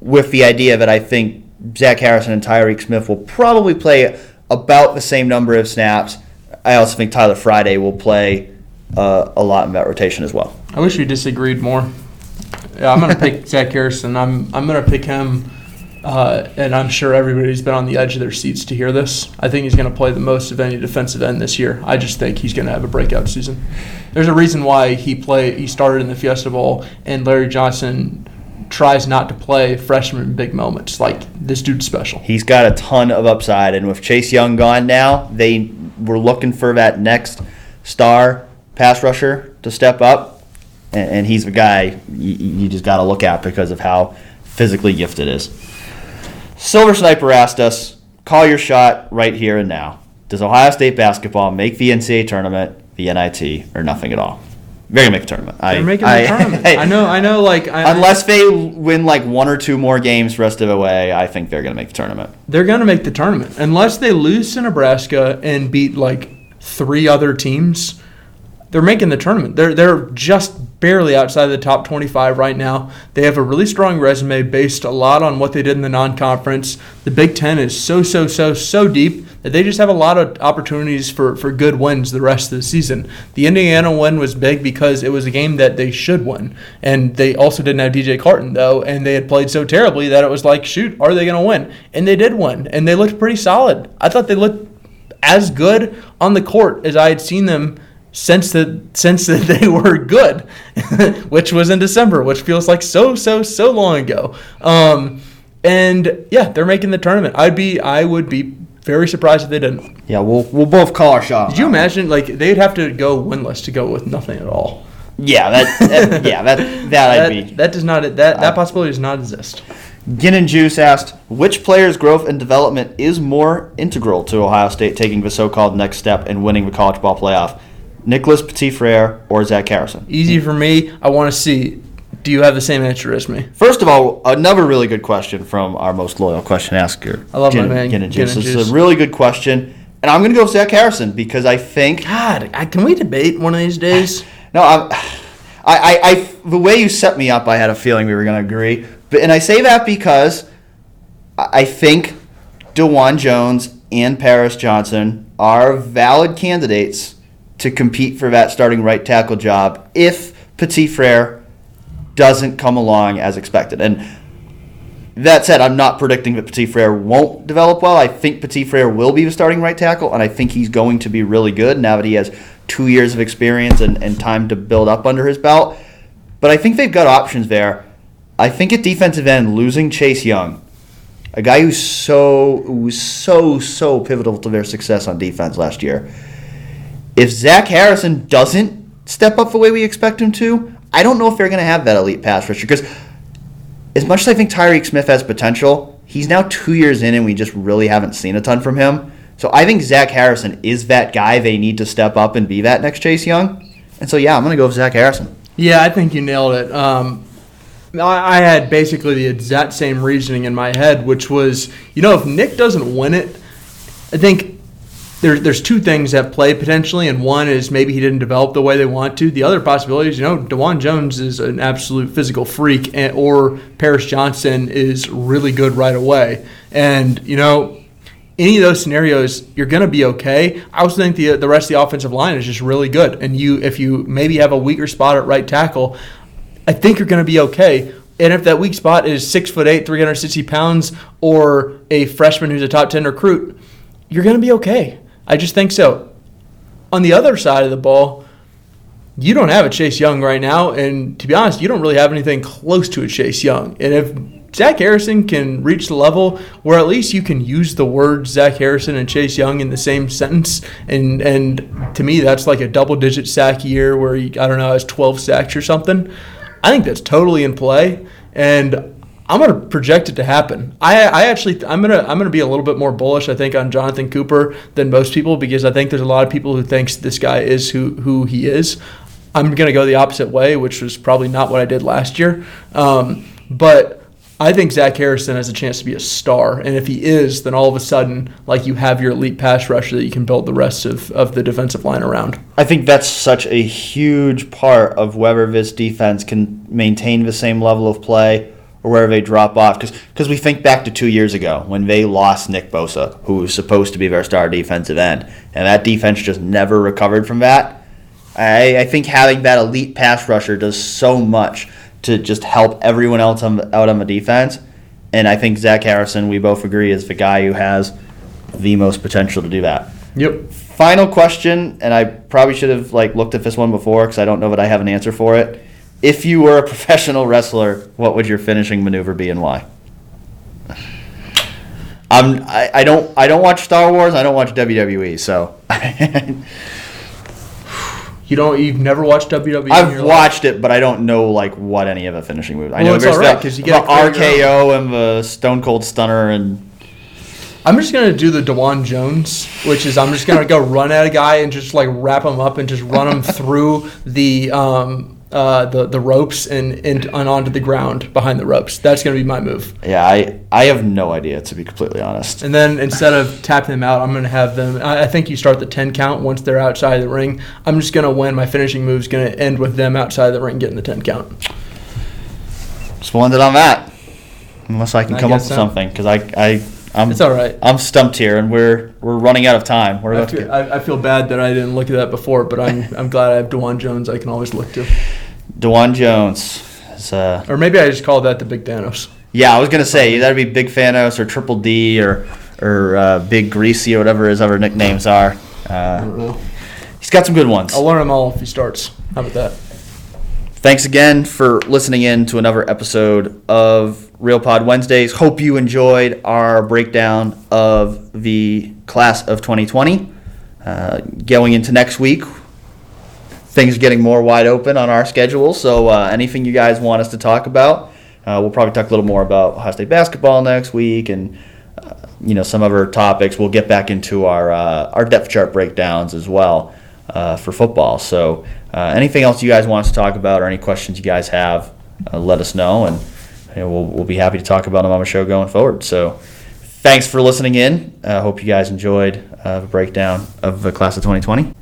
with the idea that I think Zach Harrison and Tyreke Smith will probably play about the same number of snaps. I also think Tyler Friday will play uh, a lot in that rotation as well. I wish we disagreed more. Yeah, I'm gonna pick Zach Harrison. I'm I'm gonna pick him, uh, and I'm sure everybody's been on the edge of their seats to hear this. I think he's gonna play the most of any defensive end this year. I just think he's gonna have a breakout season. There's a reason why he play he started in the Fiesta Bowl, and Larry Johnson tries not to play freshman big moments. Like this dude's special. He's got a ton of upside, and with Chase Young gone now, they were looking for that next star pass rusher to step up, and, and he's the guy you, you just got to look at because of how physically gifted is. Silver Sniper asked us, "Call your shot right here and now. Does Ohio State basketball make the NCAA tournament, the NIT, or nothing at all?" They're gonna make the tournament. They're making I- the tournament. I know. I know. Like I, Unless they win like one or two more games rest of the way, I think they're gonna make the tournament. They're going to make the tournament unless they lose to Nebraska and beat like three other teams. They're making the tournament. They're they're just barely outside of the top 25 right now. They have a really strong resume based a lot on what they did in the non-conference. The Big 10 is so so so so deep they just have a lot of opportunities for for good wins the rest of the season. The Indiana win was big because it was a game that they should win. And they also didn't have DJ Carton though, and they had played so terribly that it was like, shoot, are they going to win? And they did win, and they looked pretty solid. I thought they looked as good on the court as I had seen them since that since that they were good, which was in December, which feels like so so so long ago. Um, and yeah, they're making the tournament. I'd be I would be very surprised if they didn't. Yeah, we'll we'll both call our shot. Did you imagine like they'd have to go winless to go with nothing at all? Yeah, that, that yeah that that That, I'd be. that does not that that possibility does not exist. Gin and Juice asked, which player's growth and development is more integral to Ohio State taking the so-called next step and winning the college ball playoff? Nicholas Petit Frere or Zach Harrison? Easy for me. I want to see. Do you have the same answer as me? First of all, another really good question from our most loyal question asker. I love my Gin, man, Gin and Gin and This Juice. is a really good question, and I'm going to go with Zach Harrison because I think God, I, can we debate one of these days? No, I'm, I, I, I, the way you set me up, I had a feeling we were going to agree. But, and I say that because I I think Dawand Jones and Paris Johnson are valid candidates to compete for that starting right tackle job if Petit Frere doesn't come along as expected. And that said, I'm not predicting that Petit Frere won't develop well. I think Petit Frere will be the starting right tackle, and I think he's going to be really good now that he has two years of experience and, and time to build up under his belt. But I think they've got options there. I think at defensive end, losing Chase Young, a guy who's so who was so so pivotal to their success on defense last year. If Zach Harrison doesn't step up the way we expect him to, I don't know if they're going to have that elite pass rusher because as much as I think Tyreke Smith has potential, he's now two years in and we just really haven't seen a ton from him. So I think Zach Harrison is that guy they need to step up and be that next Chase Young. And so yeah, I'm gonna go with Zach Harrison. Yeah, I think you nailed it. Um, I had basically the exact same reasoning in my head, which was, you know, if Nick doesn't win it, I think there, there's two things at play potentially, and one is maybe he didn't develop the way they want to. The other possibility is, you know, Dawand Jones is an absolute physical freak, and, or Paris Johnson is really good right away. And, you know, any of those scenarios, you're going to be okay. I also think the the rest of the offensive line is just really good, and you if you maybe have a weaker spot at right tackle, I think you're going to be okay. And if that weak spot is six foot eight, 360 pounds, or a freshman who's a top 10 recruit, you're going to be okay. I just think so. On the other side of the ball, you don't have a Chase Young right now. And to be honest, you don't really have anything close to a Chase Young. And if Zach Harrison can reach the level where at least you can use the words Zach Harrison and Chase Young in the same sentence, and and to me that's like a double digit sack year where he, I don't know has 12 sacks or something. I think that's totally in play, and I'm going to project it to happen. I, I actually I'm going to I'm going to be a little bit more bullish I think on Jonathan Cooper than most people because I think there's a lot of people who thinks this guy is who who he is. I'm going to go the opposite way, which was probably not what I did last year. Um, but I think Zach Harrison has a chance to be a star. And if he is, then all of a sudden, like you have your elite pass rusher that you can build the rest of, of the defensive line around. I think that's such a huge part of whether this defense can maintain the same level of play or where they drop off. Because we think back to two years ago when they lost Nick Bosa, who was supposed to be their star defensive end, and that defense just never recovered from that. I, I think having that elite pass rusher does so much to just help everyone else on, out on the defense. And I think Zach Harrison, we both agree, is the guy who has the most potential to do that. Yep. Final question, and I probably should have like looked at this one before because I don't know that I have an answer for it. If you were a professional wrestler, what would your finishing maneuver be and why? I'm I, I don't I don't watch Star Wars. I don't watch WWE. So You don't. You've never watched WWE. I've watched it, but I don't know like what any of the finishing moves. I know there's right, the, you get the RKO and the Stone Cold Stunner and. I'm just gonna do the Dawand Jones, which is I'm just gonna go run at a guy and just like wrap him up and just run him through the um uh the the ropes and and, and onto the ground behind the ropes. That's gonna be my move. yeah, I I have no idea to be completely honest. And then instead of tapping them out, I'm going to have them. I I think you start the 10 count once they're outside the ring. I'm just going to win. My finishing move is going to end with them outside the ring getting the 10 count. Just will end it on that, unless I can I come up with so. something because I I I'm It's all right. I'm stumped here and we're we're running out of time. We're I feel, I, I feel bad that I didn't look at that before, but I'm I'm glad I have Dawand Jones I can always look to. Dawand Jones. Is, uh, Or maybe I just call that the Big Thanos. yeah, I was gonna say that'd be Big Thanos or Triple D or or uh, Big Greasy or whatever his other nicknames are. I Uh, don't know. he's got some good ones. I'll learn them all if he starts. How about that? Thanks again for listening in to another episode of Real Pod Wednesdays. Hope you enjoyed our breakdown of the class of 2020. Uh, going into next week, things are getting more wide open on our schedule. So uh, anything you guys want us to talk about, uh, we'll probably talk a little more about Ohio State basketball next week and uh, you know some other topics. We'll get back into our uh, our depth chart breakdowns as well uh, for football. So uh, anything else you guys want us to talk about or any questions you guys have, uh, let us know and you know, we'll, we'll be happy to talk about them on the show going forward. So thanks for listening in. I hope you guys enjoyed uh, the breakdown of the class of 2020.